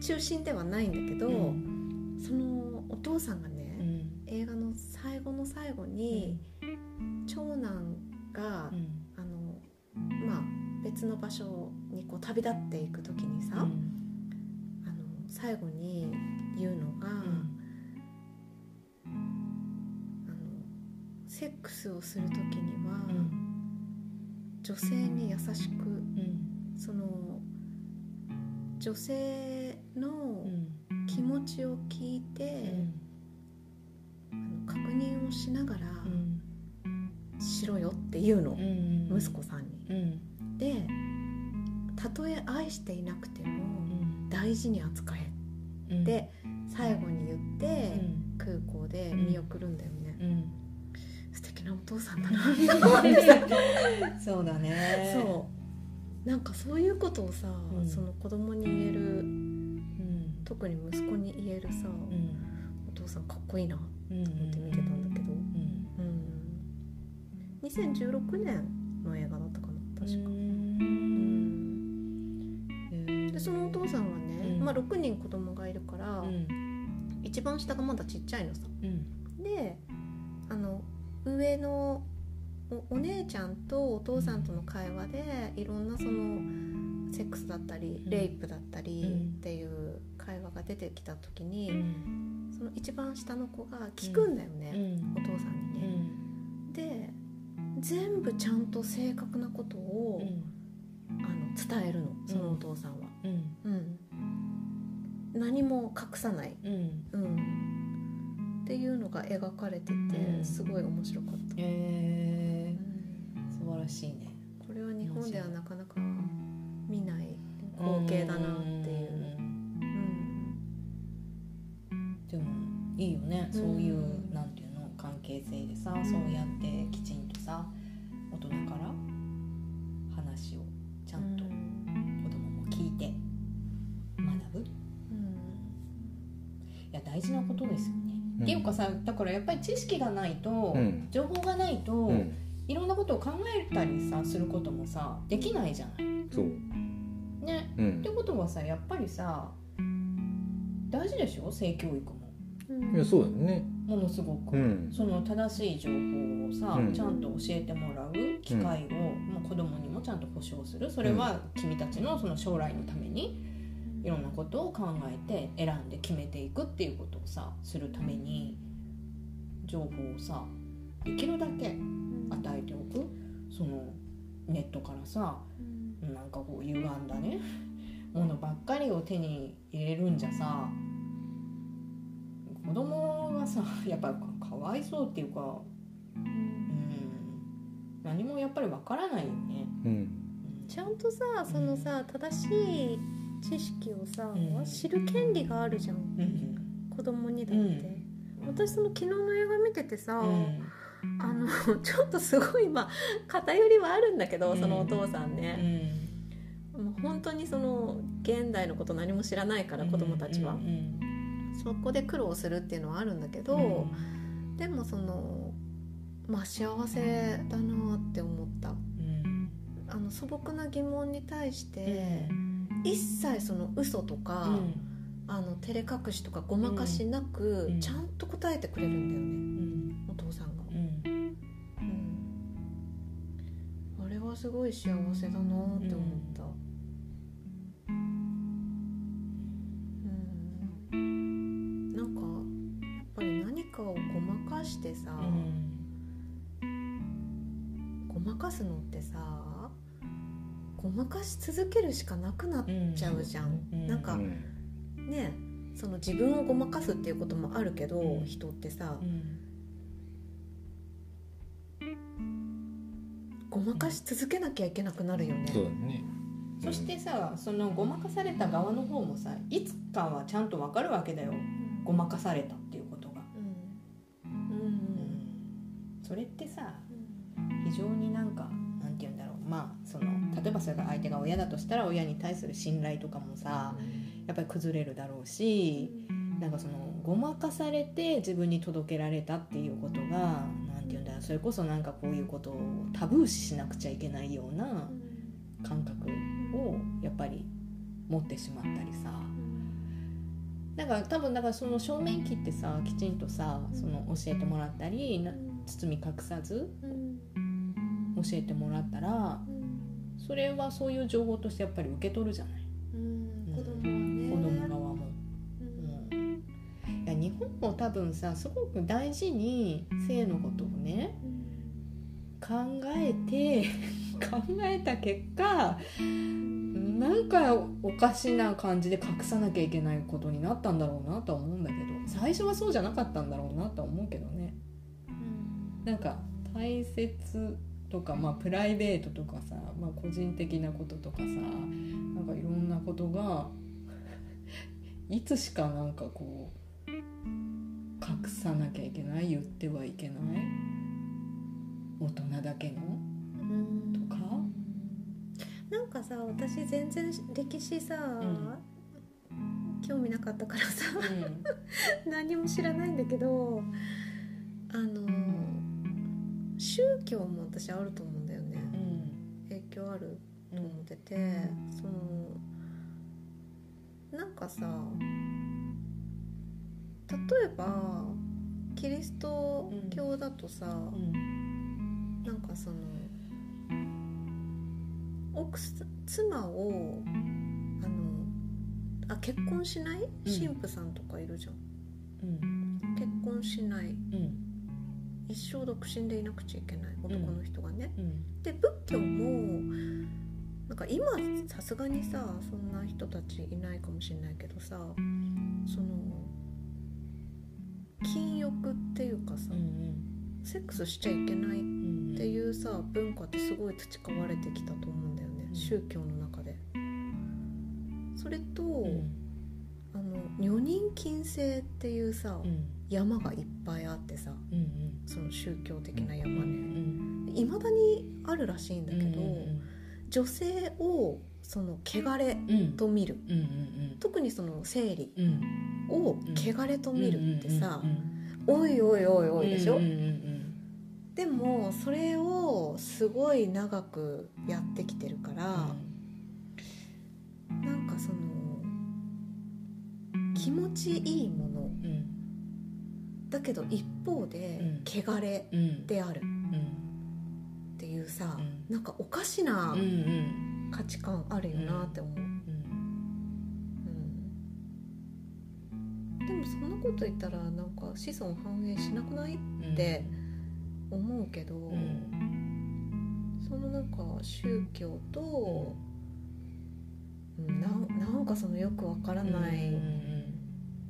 中心ではないんだけど、そのお父さんがね、映画の最後の最後に、長男が、あのまあ別の場所にこう旅立っていく時にさ、あの最後に言うのが、あのセックスをする時には、女性に優しく、その女性の気持ちを聞いて、あの確認をしながら、しろよっていうの、息子さんに。でたとえ愛していなくても大事に扱えって最後に言って空港で見送るんだよね、素敵なお父さんだな。*laughs* そうだね。そう。なんかそういうことをさ、うん、その子供に言える、うん、特に息子に言えるさ、うん、お父さんかっこいいなと思って見てたんだけど、うん、2016年の映画だったかな確か。でそのお父さん。はね、まあ、6人子供がいるから、一番下がまだちっちゃいのさ。であの上のお姉ちゃん。とお父さん。との会話でいろん。なそのセックスだったりレイプだったりっていう会話が出てきた時に、その一番下の子が聞くんだよね、お父さんにね。で全部ちゃんと正確なことを、あの伝えるのそのお父さんは。うん。何も隠さない、うん。っていうのが描かれててすごい面白かった。えー、素晴らしいね。これは日本ではなかなか見ない光景だなね、そういうなんていうの関係性でさ、そうやってきちんとさ大人から話をちゃんと子供も聞いて学ぶ、うん、いや大事なことですよね。っていうかさだからやっぱり知識がないと、情報がないと、いろんなことを考えたりさすることもさできないじゃない。そう。ね、うん、ってことはさやっぱりさ大事でしょ？性教育も。いやそうだよね。ものすごく、うん、その正しい情報をさ、うん、ちゃんと教えてもらう機会を、うん、子供にもちゃんと保障する。それは君たちのその将来のためにいろんなことを考えて選んで決めていくっていうことをさするために情報をさできるだけ与えておく。そのネットからさなんかこう歪んだねものばっかりを手に入れるんじゃさ子供はさ *laughs* やっぱかわいそうっていうか、うん、何もやっぱりわからないよね。うん、ちゃんとさそのさ正しい知識をさ、うん、知る権利があるじゃん、うん、子供にだって、私その昨日の映画見ててさ、あの *laughs* ちょっとすごいまあ偏りはあるんだけどそのお父さんね、もう本当にその現代のこと何も知らないから子供たちは、そこで苦労するっていうのはあるんだけど、でもそのまあ幸せだなって思った、あの素朴な疑問に対して、一切その嘘とか、うん、あの照れ隠しとかごまかしなく、ちゃんと答えてくれるんだよね、お父さんが、あれはすごい幸せだなって思った、うんぱり何かをごまかしてさ、ごまかすのってさごまかし続けるしかなくなっちゃうじゃん、うん、なんか、ねその自分をごまかすっていうこともあるけど、うん、人ってさ、ごまかし続けなきゃいけなくなるよね。そね。そしてさそのごまかされた側の方もさいつかはちゃんとわかるわけだよ。ごまかされた。っそれってさ非常になんかなんて言うんだろう。まあその例えばそれが相手が親だとしたら親に対する信頼とかもさやっぱり崩れるだろうし、なんかそのごまかされて自分に届けられたっていうことが何て言うんだろう。それこそなんかこういうことをタブー視しなくちゃいけないような感覚をやっぱり持ってしまったりさ。だから多分だからその正面切ってさきちんとさその教えてもらったり包み隠さず教えてもらったらそれはそういう情報としてやっぱり受け取るじゃない、うん、子供はね。子供側も、うん、いや日本も多分さすごく大事に性のことをね、考えて考えた結果なんかおかしな感じで隠さなきゃいけないことになったんだろうなとは思うんだけど最初はそうじゃなかったんだろうなとは思うけどね、うん、なんか大切とか、まあ、プライベートとかさ、まあ、個人的なこととかさなんかいろんなことがいつしかなんかこう隠さなきゃいけない言ってはいけない大人だけのとか？なんかさ私全然歴史さ、うん、興味なかったからさ、うん、*laughs* 何も知らないんだけどあの宗教も私あると思うんだよね、うん、影響あると思ってて、そのなんかさ例えばキリスト教だとさ、うん、なんかその奥妻をあのあ結婚しない、神父さんとかいるじゃん、うん、結婚しない、うん一生独身でいなくちゃいけない男の人がね。うん、で仏教もなんか今さすがにさそんな人たちいないかもしれないけどさその禁欲っていうかさ、うんうん、セックスしちゃいけないっていうさ文化ってすごい培われてきたと思うんだよね、うん、宗教の中で。それと、うん、あの女人禁制っていうさ、山がいっぱいあってさ、うんうん、その宗教的な山ね。いま、うん、だにあるらしいんだけど、うんうん、女性をその汚れと見る、うんうんうん、特にその生理を汚れと見るってさ、おいおいおいおいでしょ、うんうんうん、でもそれをすごい長くやってきてるから、うん、なんかその気持ちいいもの、うんだけど一方で汚れである。っていうさ、うん、なんかおかしな価値観あるよなって思う、うん。でもそんなこと言ったらなんか子孫繁栄しなくない？って思うけど、そのなんか宗教と、ななんかそのよくわからない、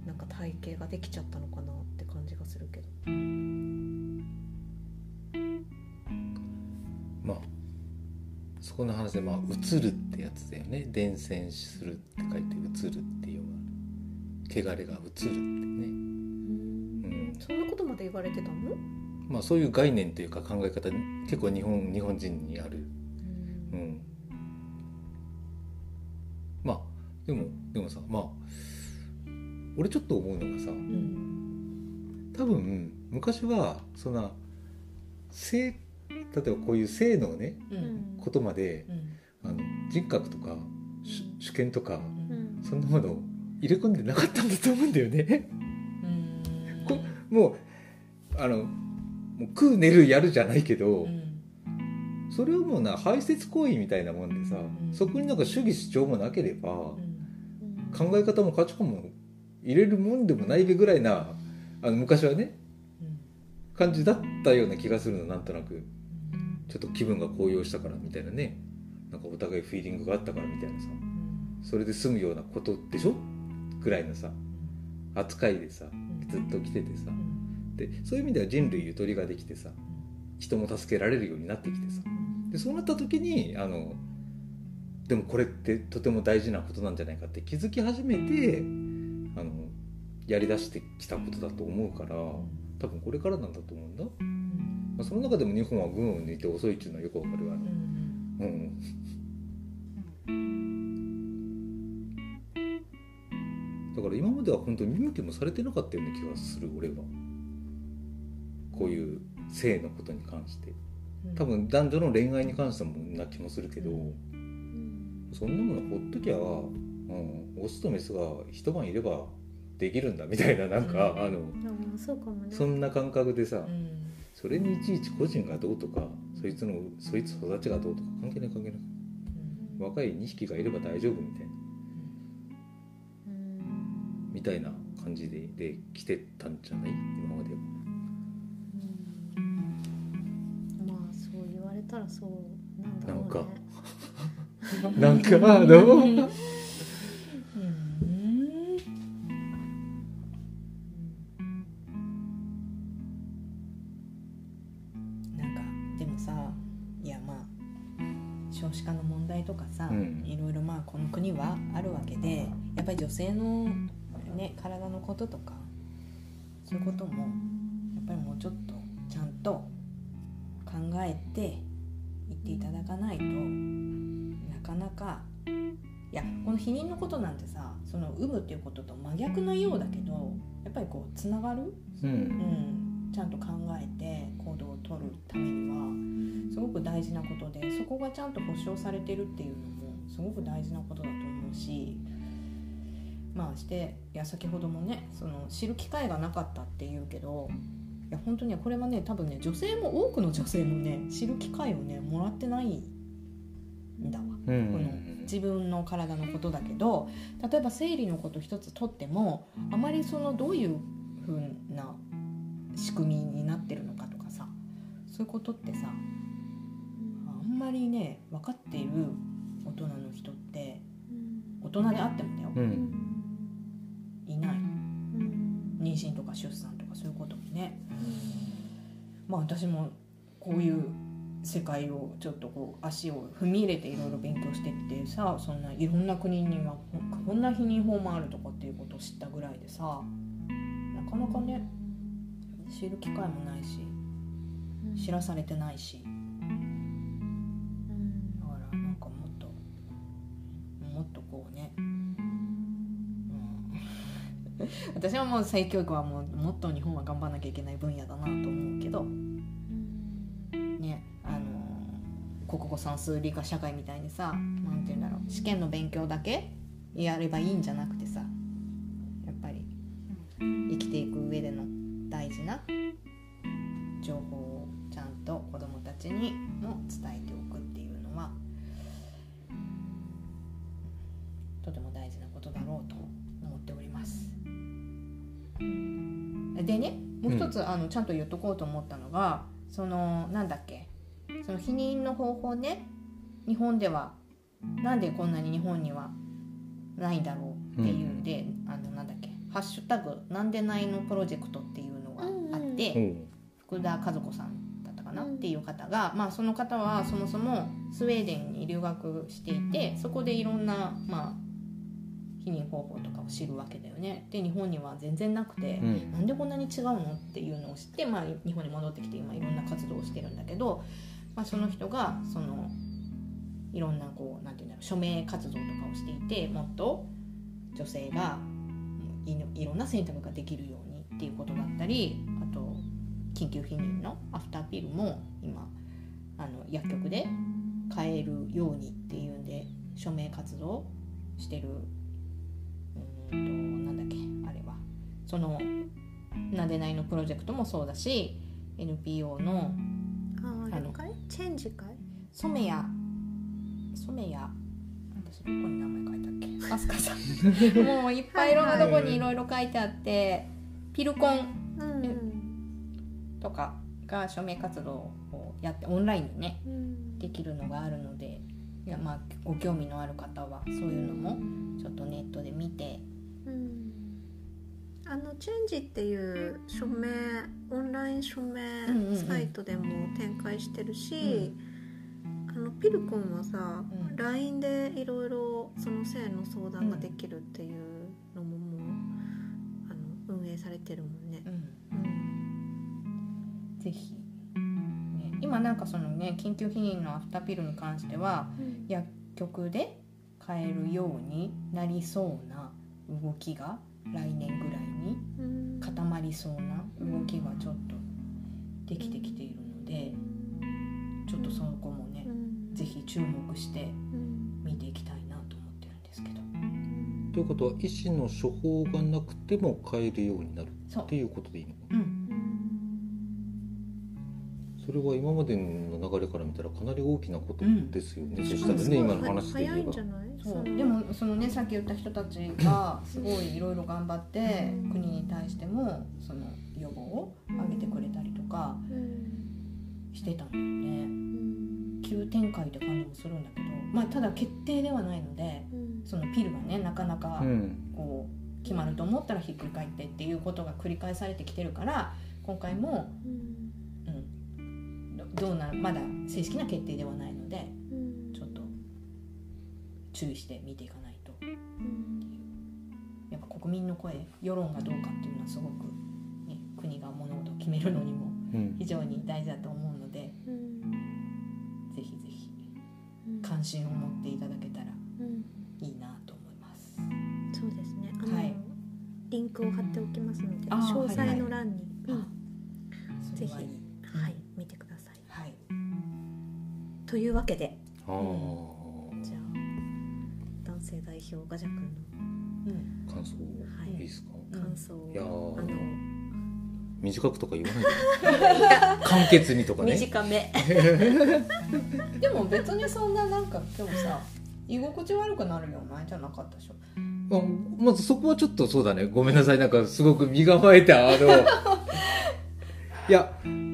なんか体系ができちゃったのかなするけど。まあそこの話でまあ映るってやつだよね。伝染するって書いて映るっていう汚れが映るってね。うん。そんなことまで言われてたの？まあそういう概念というか考え方結構日本日本人にある。うん、まあでもでもさまあ俺ちょっと思うのがさ、うん多分昔はそんな性例えばこういう性のね、うん、ことまで、うん、あの人格とか主権とか、うん、そんなものを入れ込んでなかったんだと思うんだよね。もうあのもう食う寝るやるじゃないけど、それはもうな排泄行為みたいなもんでさ、そこになんか主義主張もなければ、考え方も価値観も入れるもんでもないべぐらいなあの昔はね、感じだったような気がするのなんとなく。ちょっと気分が高揚したからみたいなね。なんかお互いフィーリングがあったからみたいなさ。それで済むようなことでしょ？ぐらいのさ。扱いでさずっと来ててさ。でそういう意味では人類ゆとりができてさ人も助けられるようになってきてさ。でそうなった時にあのでもこれってとても大事なことなんじゃないかって気づき始めてあのやりだしてきたことだと思うから多分これからなんだと思うんだ、まあ、その中でも日本は軍を抜いて遅いっていうのはよくわかるわ、うん、では本当に見向きもされてなかったような気がする俺は。こういう性のことに関して。多分男女の恋愛に関してもな気もするけど、そんなものほっときゃ、うん、オスとメスが一晩いればできるんだみたいななんか、あのそんな感覚でさ、それにいちいち個人がどうとかそいつのそいつ育ちがどうとか関係ない関係ない、若い2匹がいれば大丈夫みたいな、みたいな感じでで来てたんじゃない？今までは。まあそう言われたらそうなんだろうね。なんか。*laughs* なんかどう女性の、ね、体のこととかそういうこともやっぱりもうちょっとちゃんと考えて言っていただかないとなかなかいやこの避妊のことなんてさその産むっていうことと真逆なようだけどやっぱりこうつながる、うん、うん、ちゃんと考えて行動をとるためにはすごく大事なことでそこがちゃんと保障されてるっていうのもすごく大事なことだと思うしまあしていや先ほどもねその知る機会がなかったっていうけどいや本当にこれはね多分ね女性も多くの女性もね知る機会をねもらってないんだわ、うん、この自分の体のことだけど例えば生理のこと一つとってもあまりそのどういうふうな仕組みになってるのかとかさそういうことってさあんまりね分かっている大人の人って大人であってもだよ、うん。いない、妊娠とか出産とかそういうこともね、まあ私もこういう世界をちょっとこう足を踏み入れていろいろ勉強してってさそんないろんな国にはこんな避妊法もあるとかっていうことを知ったぐらいでさなかなかね知る機会もないし知らされてないし私はもう性教育はもうもっと日本は頑張らなきゃいけない分野だなと思うけどねあの国語算数理科社会みたいにさ何て言うんだろう試験の勉強だけやればいいんじゃなくちゃんと言っとこうと思ったのがそのなんだっけその避妊の方法ね。日本ではなんでこんなに日本にはないだろうっていうんで、うん、あのなんだっけ「ハッシュタグなんでないのプロジェクト」っていうのがあって、うん、福田和子さんだったかなっていう方が、まあ、その方はそもそもスウェーデンに留学していてそこでいろんな、まあ、避妊方法とかを知るわけだよね。で日本には全然なくて、うん、なんでこんなに違うのっていうのを知って、まあ、日本に戻ってきて今いろんな活動をしてるんだけど、まあ、その人がそのいろんなこうなんていうんだろう署名活動とかをしていてもっと女性がいろんな選択ができるようにっていうことだったりあと緊急避妊のアフターピルも今あの薬局で買えるようにっていうんで署名活動してるとなんだっけあれは。そのなでないのプロジェクトもそうだし NPO のあのチェンジ会染谷。染谷。私どこに名前書いたっけ？アスカさん。もういっぱいいろんなとこにいろいろ書いてあって、はいはい、ピルコン。とかが署名活動をやってオンラインでね、うん、できるのがあるのでいやまあご興味のある方はそういうのもちょっとネットで見てあのチェンジっていう署名オンライン署名サイトでも展開してるし、あのピルコンはさ、うん、LINE でいろいろその性の相談ができるっていうのももうあの運営されてるもんね。うん。うん、ぜひ、ね、今なんかそのね緊急避妊のアフターピルに関しては、薬局で買えるようになりそうな動きが来年ぐらいに固まりそうな動きがちょっとできてきているのでちょっとそこもね、是非注目して見ていきたいなと思ってるんですけど。ということは医師の処方がなくても買えるようになるっていうことでいいのかな、う。んそれは今までの流れから見たらかなり大きなことですよね、うん、そしたらね今の話で言えば。そう。でもそのねさっき言った人たちがすごいいろいろ頑張って国に対してもその予防を上げてくれたりとかしてたんだよね、急展開って感じもするんだけど、まあ、ただ決定ではないので、そのピルがねなかなかこう決まると思ったらひっくり返ってっていうことが繰り返されてきてるから今回も、どうなるまだ正式な決定ではないので、うん、ちょっと注意して見ていかないと。っていう、やっぱ国民の声世論がどうかっていうのはすごく、ね、国が物事を決めるのにも非常に大事だと思うので、うん、ぜひぜひ関心を持っていただけたらいいなと思います。そうですね。あの、はい、リンクを貼っておきますので詳細の男性代表ガジャ君の、うん、感想、はい、いいですか？感想。いやあの。短くとか言わないで。*laughs* 簡潔にとかね。短め。*laughs* でも別にそんななんか今日さ居心地悪くなるようなじゃなかったでしょ？まずそこはちょっとそうだね。ごめんなさい。なんかすごく身構えたあの。*laughs* いや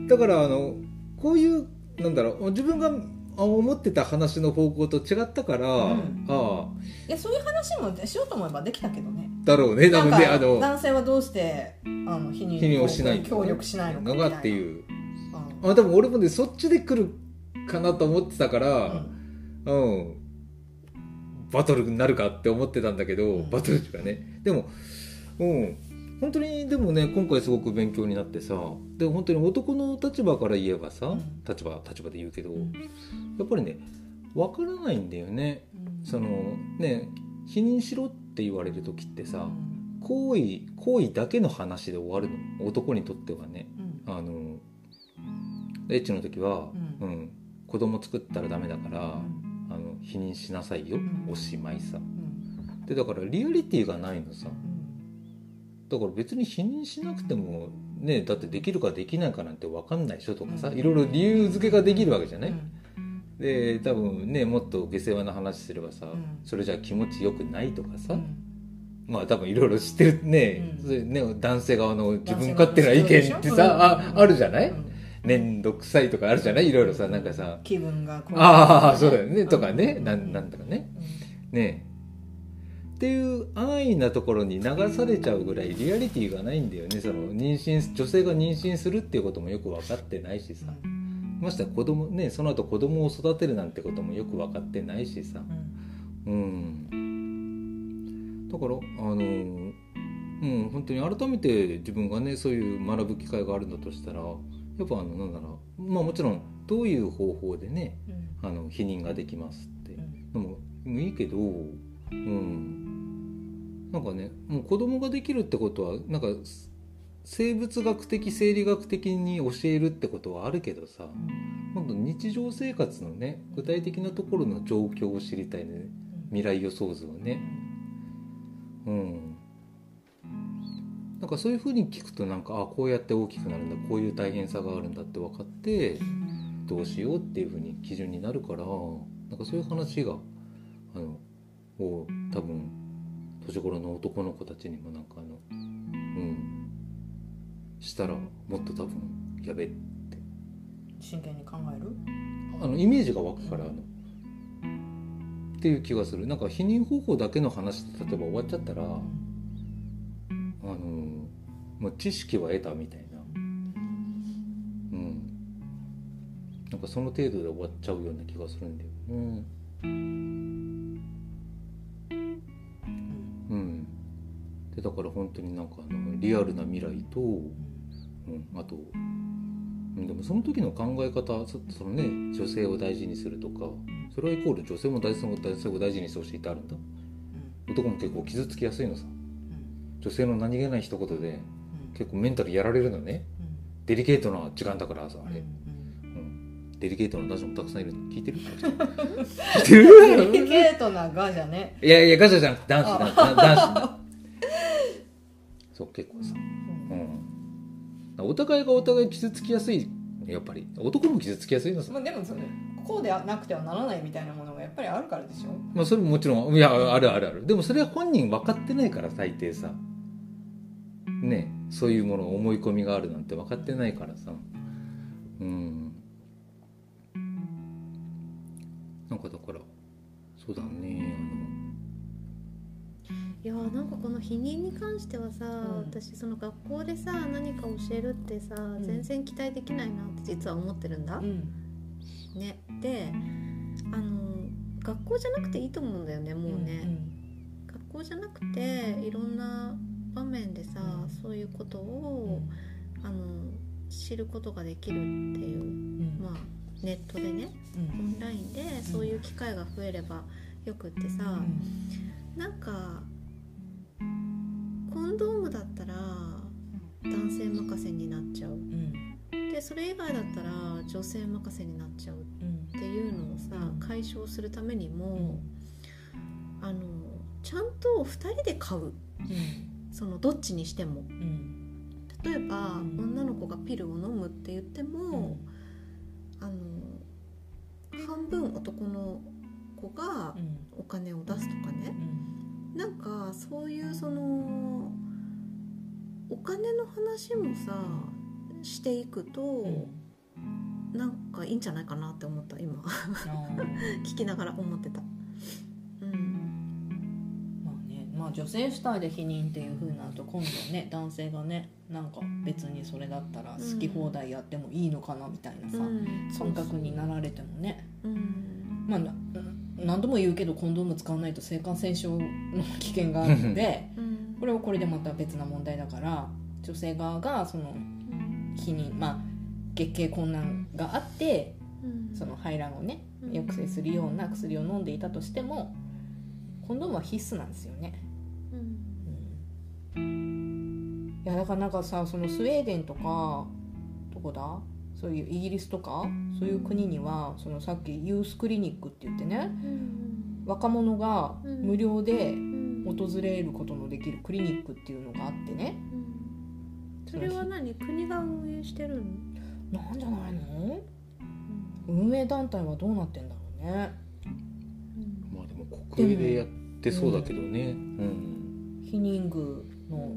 だからあのこういうなんだろう自分が思ってた話の方向と違ったから、うん、ああ。いやそういう話もしようと思えばできたけどね。だろうね。なのであの男性はどうしてあの否認をしない協力しないのかっていう、うん、あでも俺もねそっちで来るかなと思ってたから、うん、うん、バトルになるかって思ってたんだけど、うん、バトルっていうかね。でもうん本当にでもね今回すごく勉強になってさで本当に男の立場から言えばさ、うん、立場立場で言うけど、うん、やっぱりね分からないんだよね、うん、そのね否認しろって言われる時ってさ、行為行為だけの話で終わるの。男にとってはね、あのエッチの時は、うん。子供作ったらダメだから、あの否認しなさいよ、おしまいさ、でだからリアリティがないのさ、だから別に否認しなくてもねだってできるかできないかなんて分かんない人とかさ、いろいろ理由付けができるわけじゃない、で多分ねもっと下世話な話すればさ、それじゃ気持ちよくないとかさ、まあ多分いろいろ知ってるね,、ね男性側の自分勝手な意見ってさ、ああるじゃない、面倒くさいとかあるじゃない？いろいろさなんかさ。気分がああそうだよね、とかね、ななんだかね、ねっていう安易なところに流されちゃうぐらいリアリティがないんだよね。その妊娠女性が妊娠するっていうこともよく分かってないしさ。ましては子供ねその後子供を育てるなんてこともよく分かってないしさ。うん。だからあのうん本当に改めて自分がねそういう学ぶ機会があるんだとしたらやっぱあのなんだろう。まあもちろんどういう方法でね、あの否認ができますって。のもいいけどうんなんかねもう子供ができるってことはなんか生物学的生理学的に教えるってことはあるけどさ、うん、日常生活のね具体的なところの状況を知りたいね。未来予想図をね。うん。なんかそういうふうに聞くとなんかあこうやって大きくなるんだこういう大変さがあるんだって分かってどうしようっていうふうに基準になるからなんかそういう話があのを多分年頃の男の子たちにもなんかあのうん。したらもっと多分やべって。真剣に考える？あのイメージが湧くから、あの。っていう気がする。なんか避妊方法だけの話で例えば終わっちゃったら、あのもう知識は得たみたいな。うん。なんかその程度で終わっちゃうような気がするんだよ。ね。から本当になんかあのリアルな未来と、うん、あとでもその時の考え方そのね女性を大事にするとかそれはイコール女性も男性も男性を大事にしてほしいってあるんだ、男も結構傷つきやすいのさ、女性の何気ない一言で結構メンタルやられるのね、デリケートな時間だからさあれ、うんデリケートな男子もたくさんいる聞いてる？*laughs* 聞いてる？デリケートなガじゃね。いやいやガチャじゃなくて男子男子男子そう結構さ、うん、お互いがお互い傷つきやすいやっぱり。男も傷つきやすいのさ、まあ、でもそれこうでなくてはならないみたいなものがやっぱりあるからでしょ。まあそれももちろんいやあるあるある。でもそれは本人分かってないから大抵さ。ねそういうもの思い込みがあるなんて分かってないからさ。うん。なんかだからそうだねいやなんかこの否認に関してはさ、うん、私その学校でさ何か教えるってさ、うん、全然期待できないなって実は思ってるんだ。うん、ね、であの学校じゃなくていいと思うんだよねもうね。学校じゃなくていろんな場面でさ、そういうことを、あの知ることができるっていう、まあネットでね、オンラインでそういう機会が増えればよくってさ、うん、なんかコンドームだったら男性任せになっちゃう、うん、でそれ以外だったら女性任せになっちゃうっていうのをさ解消するためにも、うん、あのちゃんと2人で買う、うん、そのどっちにしても、例えば、女の子がピルを飲むって言っても、あの半分男の子がお金を出すとかね、なんかそういうそのお金の話もさしていくと、うん、なんかいいんじゃないかなって思った今。*laughs* 聞きながら思ってた。まあねまあ、女性主体で否認っていうふうになると今度ね男性がねなんか別にそれだったら好き放題やってもいいのかなみたいなさ、うん、感覚になられてもね、うん、まあ何度も言うけどコンドーム使わないと性感染症の危険があるので、これはこれでまた別な問題だから女性側がその避妊まあ月経困難があって、その排卵をね抑制するような薬を飲んでいたとしてもコンドームは必須なんですよね。うん、いやだからなんかさそのスウェーデンとかどこだ？そういうイギリスとかそういう国にはそのさっきユースクリニックって言ってね、若者が無料で訪れることのできるクリニックっていうのがあってね、それは何？国が運営してるの？なんじゃないの、運営団体はどうなってんだろうね、まあでも国営でやってそうだけどね、うん、避妊具の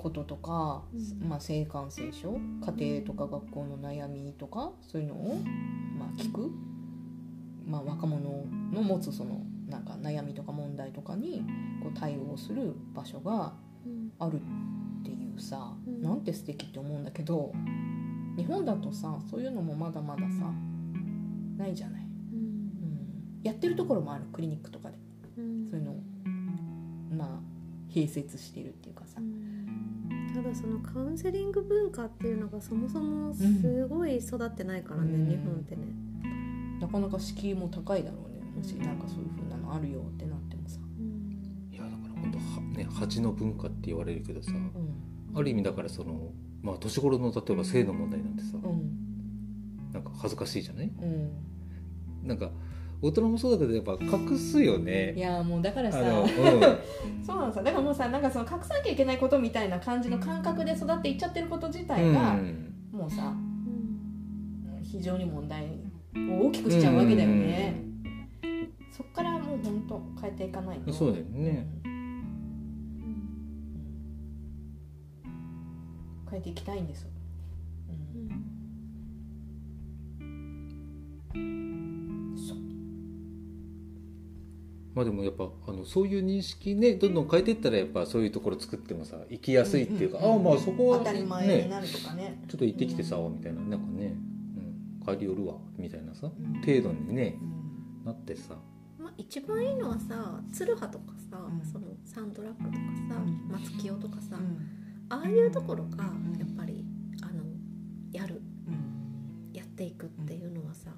こととか、うん、まあ、性感染症家庭とか学校の悩みとかそういうのを、まあ、聞く、まあ、若者の持つそのなんか悩みとか問題とかにこう対応する場所があるっていうさ、うん、なんて素敵って思うんだけど日本だとさそういうのもまだまださないじゃない、うん、うん、やってるところもあるクリニックとかで、うん、そういうのをまあ併設してるっていうかさ、ただそのカウンセリング文化っていうのがそもそもすごい育ってないからね、うん、日本ってね。なかなか敷居も高いだろうねもしなんかそういうふうなのあるよってなってもさ、うん、いやだから本当はね恥の文化って言われるけどさ、うん、ある意味だからそのまあ年頃の例えば性の問題なんてさ、うん、なんか恥ずかしいじゃない、うん、なんか大人もそうだけどやっぱ隠すよね。いやもうだからさ、うん、*laughs* そうなんさだからもうさなんかその隠さなきゃいけないことみたいな感じの感覚で育っていっちゃってること自体が、うん、もうさ、うん、非常に問題を大きくしちゃうわけだよね、そっからもう本当変えていかないと。そうだよね、変えていきたいんですまあでもやっぱあのそういう認識ねどんどん変えていったらやっぱそういうところ作ってもさ行きやすいっていうか、うんうん、ああまあそこは、ね、当たり前になるとかね。ちょっと行ってきてさ、みたいな。なんかね、うん、帰り寄るわみたいなさ、程度にね、なってさ。まあ、一番いいのはさ鶴葉とかさ、そのサンドラッグとかさ、松清とかさ、ああいうところがやっぱりあのやる、やっていくっていうのはさ、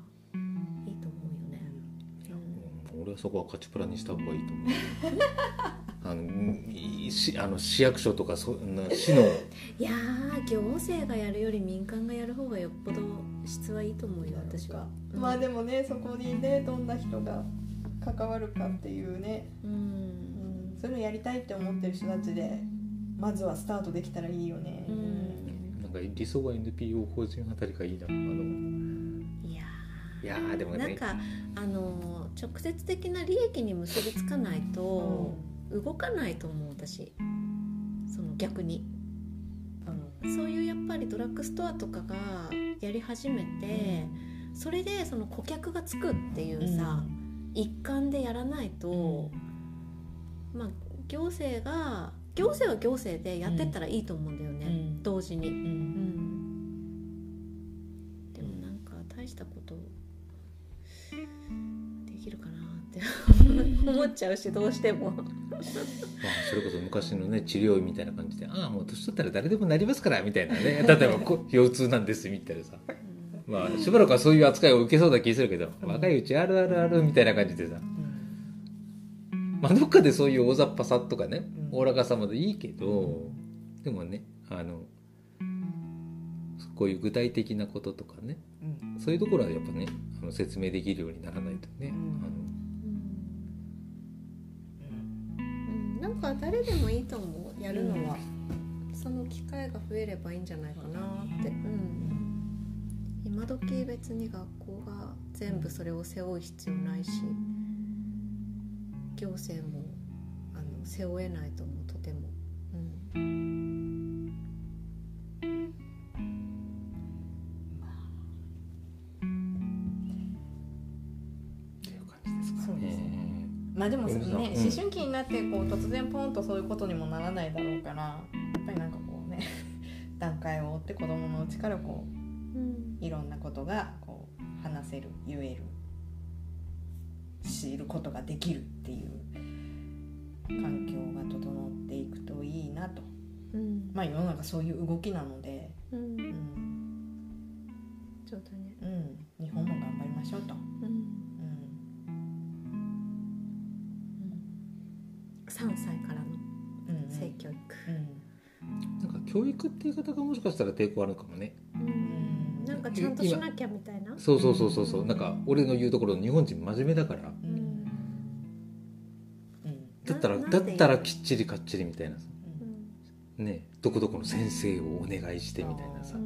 俺はそこは勝ちプラにした方がいいと思うあのしあの市役所とかそ市のいや行政がやるより民間がやる方がよっぽど質はいいと思うよ私は、うん、まあでもねそこにねどんな人が関わるかっていうね、うん、うん、それをやりたいって思ってる人たちでまずはスタートできたらいいよね、うん、なんか理想は NPO 法人あたりがいいな。あのいやでもね。なんかあの直接的な利益に結びつかないと、動かないと思う私。その逆に、うん、そういうやっぱりドラッグストアとかがやり始めて、うん、それでその顧客がつくっていうさ、うん。一環でやらないと、まあ行政が行政は行政でやってったらいいと思うんだよね、うん、同時に、*laughs* 思っちゃうしどうしても。まあそれこそ昔のね治療院みたいな感じで「ああもう年取ったら誰でもなりますから」みたいなね。例えば腰痛なんですみたいなさ。まあしばらくはそういう扱いを受けそうな気するけど、若いうちあるあるあるみたいな感じでさ、まあどっかでそういう大雑把さとかねおおらかさまでいいけど、でもねあのこういう具体的なこととかね、そういうところはやっぱねあの説明できるようにならないとね、あのなんか誰でもいいと思うやるのは、その機会が増えればいいんじゃないかなって、うん、今時別に学校が全部それを背負う必要ないし行政もあの背負えないと思うとても。うん、まあでもね、思春期になってこう突然ポンとそういうことにもならないだろうからやっぱりなんかこうね *laughs* 段階を追って子供のうちからこういろんなことがこう話せる言える知ることができるっていう環境が整っていくといいなと、うん、まあ世の中そういう動きなので、うん。うん、そうだね、うん、日本も頑張りましょうと。うん3歳からの性教育、なんか教育っていう方がもしかしたら抵抗あるかもね、うん。なんかちゃんとしなきゃみたいな？そうそうそうそうそう。なんか俺の言うところ日本人真面目だから、うん、だったらだったらきっちりかっちりみたいなさ、うん、ねどこどこの先生をお願いしてみたいなさ、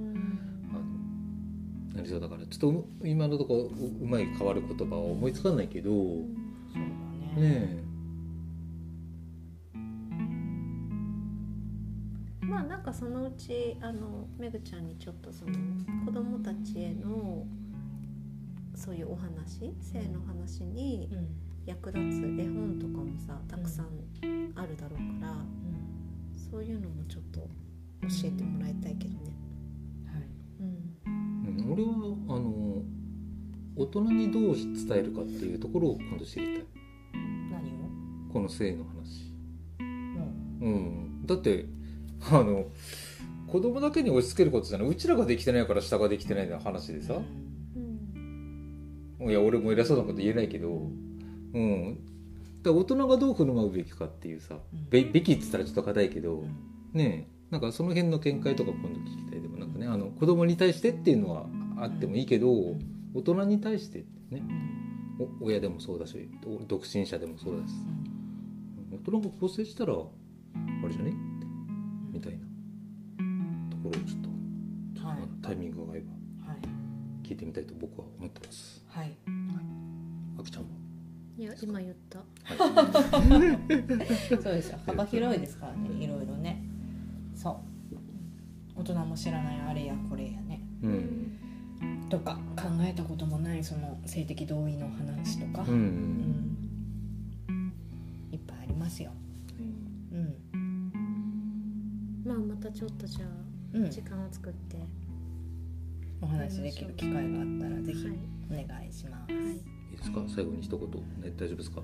なりそうだからちょっと今のとこうまい変わる言葉は思いつかないけど、そうだね。ねかそのうちあのめぐちゃんにちょっとその子供たちへのそういうお話性の話に役立つ絵本とかもさたくさんあるだろうから、うん、そういうのもちょっと教えてもらいたいけどね。はい。うん、俺はあの大人にどう伝えるかっていうところを今度知りたい。何を？この性の話。う。ん、うん、だってあの子供だけに押し付けることじゃない。うちらができてないから下ができてないの話でさ、うん、いや俺も偉そうなこと言えないけど。うん。だ大人がどう振る舞うべきかっていうさ、うん、べべきっつったらちょっと硬いけど、うん、ねなんかその辺の見解とか今度聞きたいでもなんかね。あの子供に対してっていうのはあってもいいけど、大人に対してね。親でもそうだし独身者でもそうだし、大人が構成したらあれじゃね？ころをちょっと、はい、タイミングが合えば聞いてみたいと僕は思ってます。はい。はい、あきちゃんは？いや今言った。はい、*laughs* そうですよ。幅広いですからね、いろいろね。そう。大人も知らないあれやこれやね。うん。とか考えたこともないその性的同意の話とか、うん、うん、いっぱいありますよ。うん、うんまあまたちょっとじゃあ、時間を作って。お話できる機会があったらぜひお願いします、はい、いいですか？最後に一言、ね、大丈夫ですか？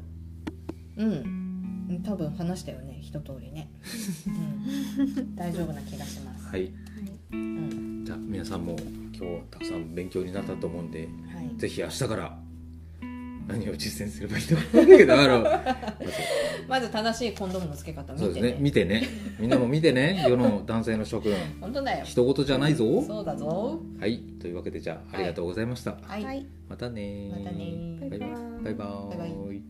うん。多分話したよね。一通りね、うん、大丈夫な気がします。はい、うん、じゃあ皆さんも今日たくさん勉強になったと思うんで、はい、ぜひ明日から何を実践すればいいのか。分かんないけどあの *laughs* まず正しいコンドームの付け方見て、ね、そうですね。見てね。みんなも見てね。世の男性の諸君。本当だよ。一言じゃないぞ。そうだぞ。はい。というわけでじゃあありがとうございました、はい、はい。またねまたねバイバイ。バイバイ。バイババイバイ